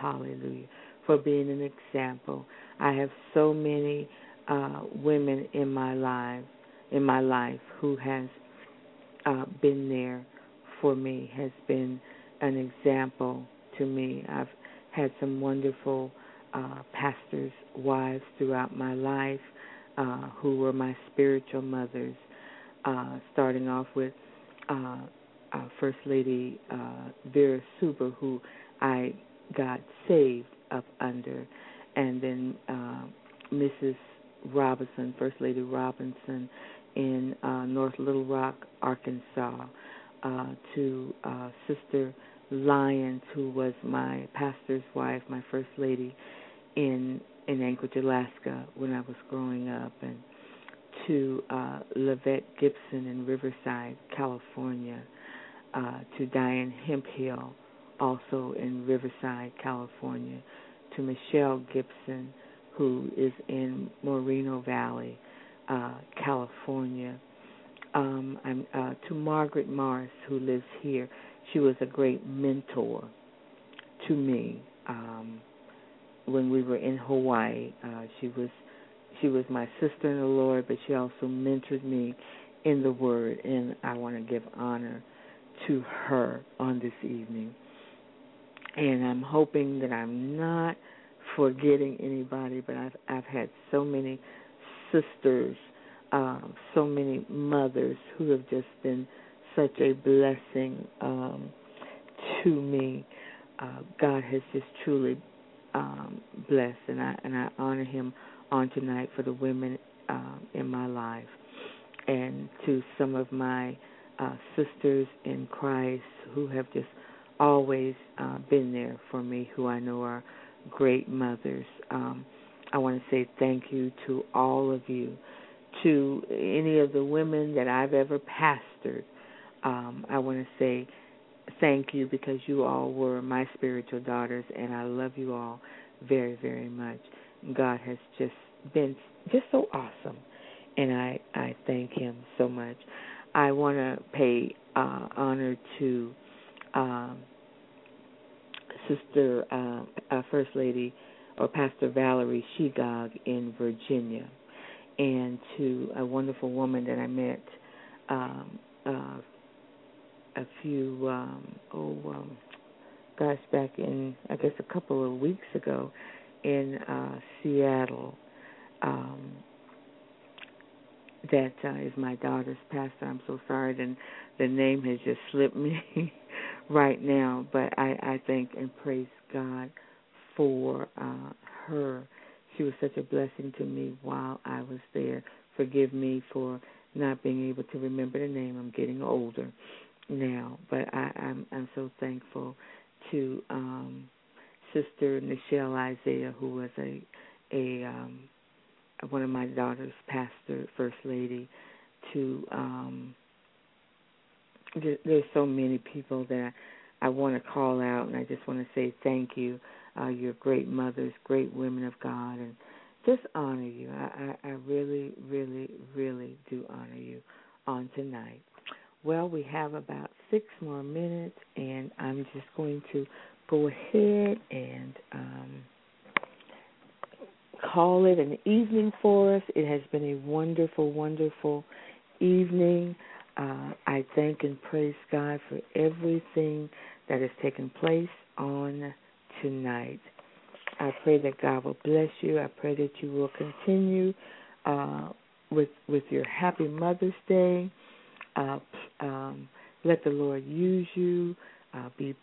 Hallelujah. For being an example. I have so many uh, women in my life, in my life, who has uh, been there for me, has been an example to me. I've had some wonderful uh, pastors' wives throughout my life uh, who were my spiritual mothers, uh, starting off with uh, uh, First Lady uh, Vera Suber, who I got saved up under, and then uh, Mrs. Robinson, First Lady Robinson, in uh, North Little Rock, Arkansas, uh, to uh, Sister Lyons, who was my pastor's wife, my first lady in in Anchorage, Alaska, when I was growing up, and to uh, Lavette Gibson in Riverside, California, uh, to Diane Hemphill, also in Riverside, California, to Michelle Gibson, who is in Moreno Valley, uh, California. Um, I'm uh, to Margaret Morris, who lives here. She was a great mentor to me um, when we were in Hawaii. Uh, she was she was my sister in the Lord, but she also mentored me in the Word, and I want to give honor to her on this evening. And I'm hoping that I'm not forgetting anybody, but I've I've had so many sisters, um, so many mothers who have just been such a blessing um, to me. Uh, God has just truly um, blessed, and I and I honor Him on tonight for the women um, in my life, and to some of my uh, sisters in Christ who have just always uh, been there for me, who I know are great mothers. Um, I want to say thank you to all of you, to any of the women that I've ever pastored. Um, I want to say thank you because you all were my spiritual daughters, and I love you all very, very much. God has just been just so awesome, and I I thank Him so much. I want to pay uh, honor to um, Sister uh, uh, First Lady or Pastor Valerie Shegog in Virginia, and to a wonderful woman that I met um, uh, a few um, oh um, gosh back in I guess a couple of weeks ago in uh, Seattle. Um, that uh, is my daughter's pastor. I'm so sorry, and the name has just slipped me right now. But I, I thank and praise God for uh, her. She was such a blessing to me while I was there. Forgive me for not being able to remember the name. I'm getting older now, but I, I'm I'm so thankful to um, Sister Michelle Isaiah, who was a a um, one of my daughter's pastor, first lady, to um there, there's so many people that I want to call out, and I just want to say thank you. Uh, you're great mothers, great women of God, and just honor you. I, I, I really, really, really do honor you on tonight. Well, we have about six more minutes, and I'm just going to go ahead and um, call it an evening for us. It has been a wonderful, wonderful evening. Uh, I thank and praise God for everything that has taken place on tonight. I pray that God will bless you. I pray that you will continue uh, with with your Happy Mother's Day. Uh, um, let the Lord use you. Uh, be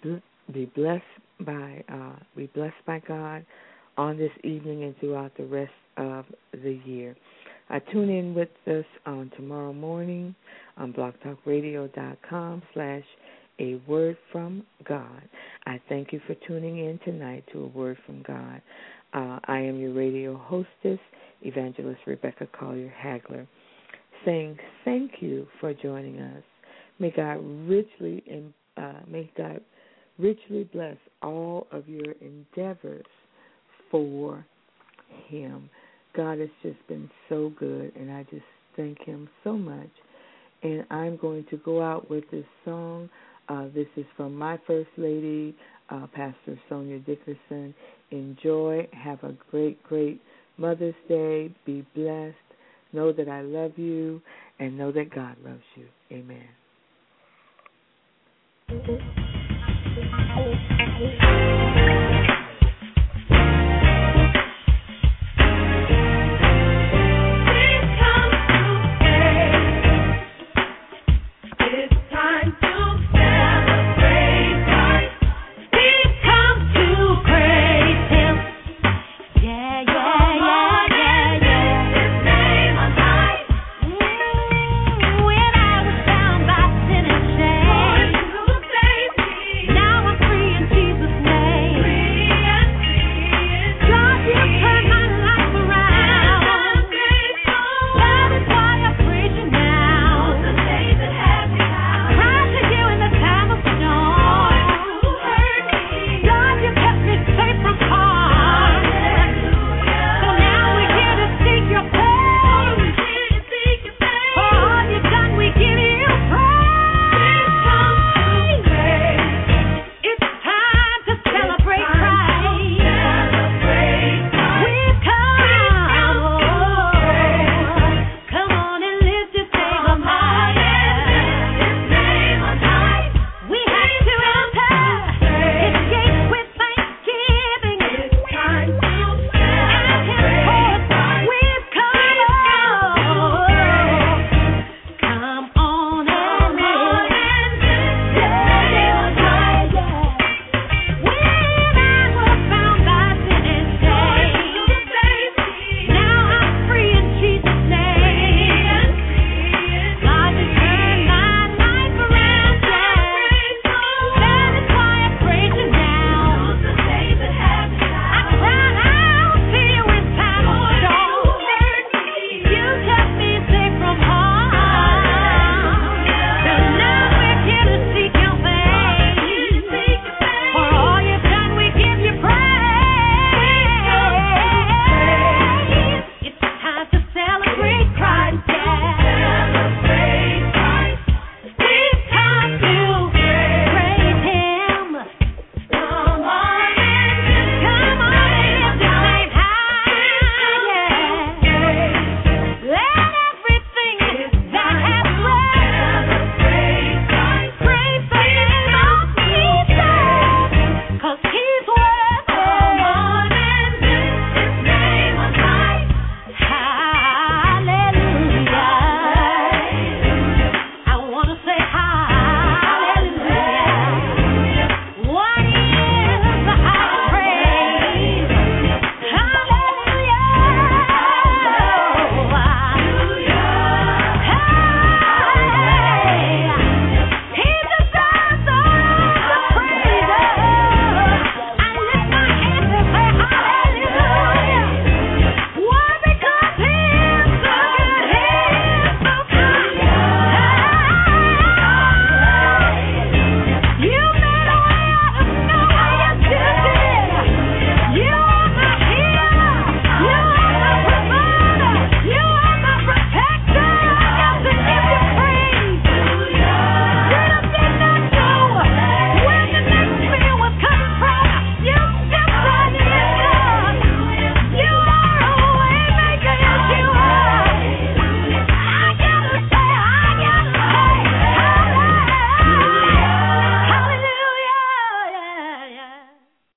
be blessed by uh, be blessed by God on this evening and throughout the rest of the year. Uh, tune in with us on tomorrow morning on blogtalkradio.com slash a word from God. I thank you for tuning in tonight to a word from God. Uh, I am your radio hostess, Evangelist Rebecca Collier Hagler, saying thank you for joining us. May God richly and uh, may God richly bless all of your endeavors for Him. God has just been so good, and I just thank Him so much. And I'm going to go out with this song. Uh, this is from my First Lady, uh, Pastor Sonia Dickerson. Enjoy. Have a great, great Mother's Day. Be blessed. Know that I love you, and know that God loves you. Amen.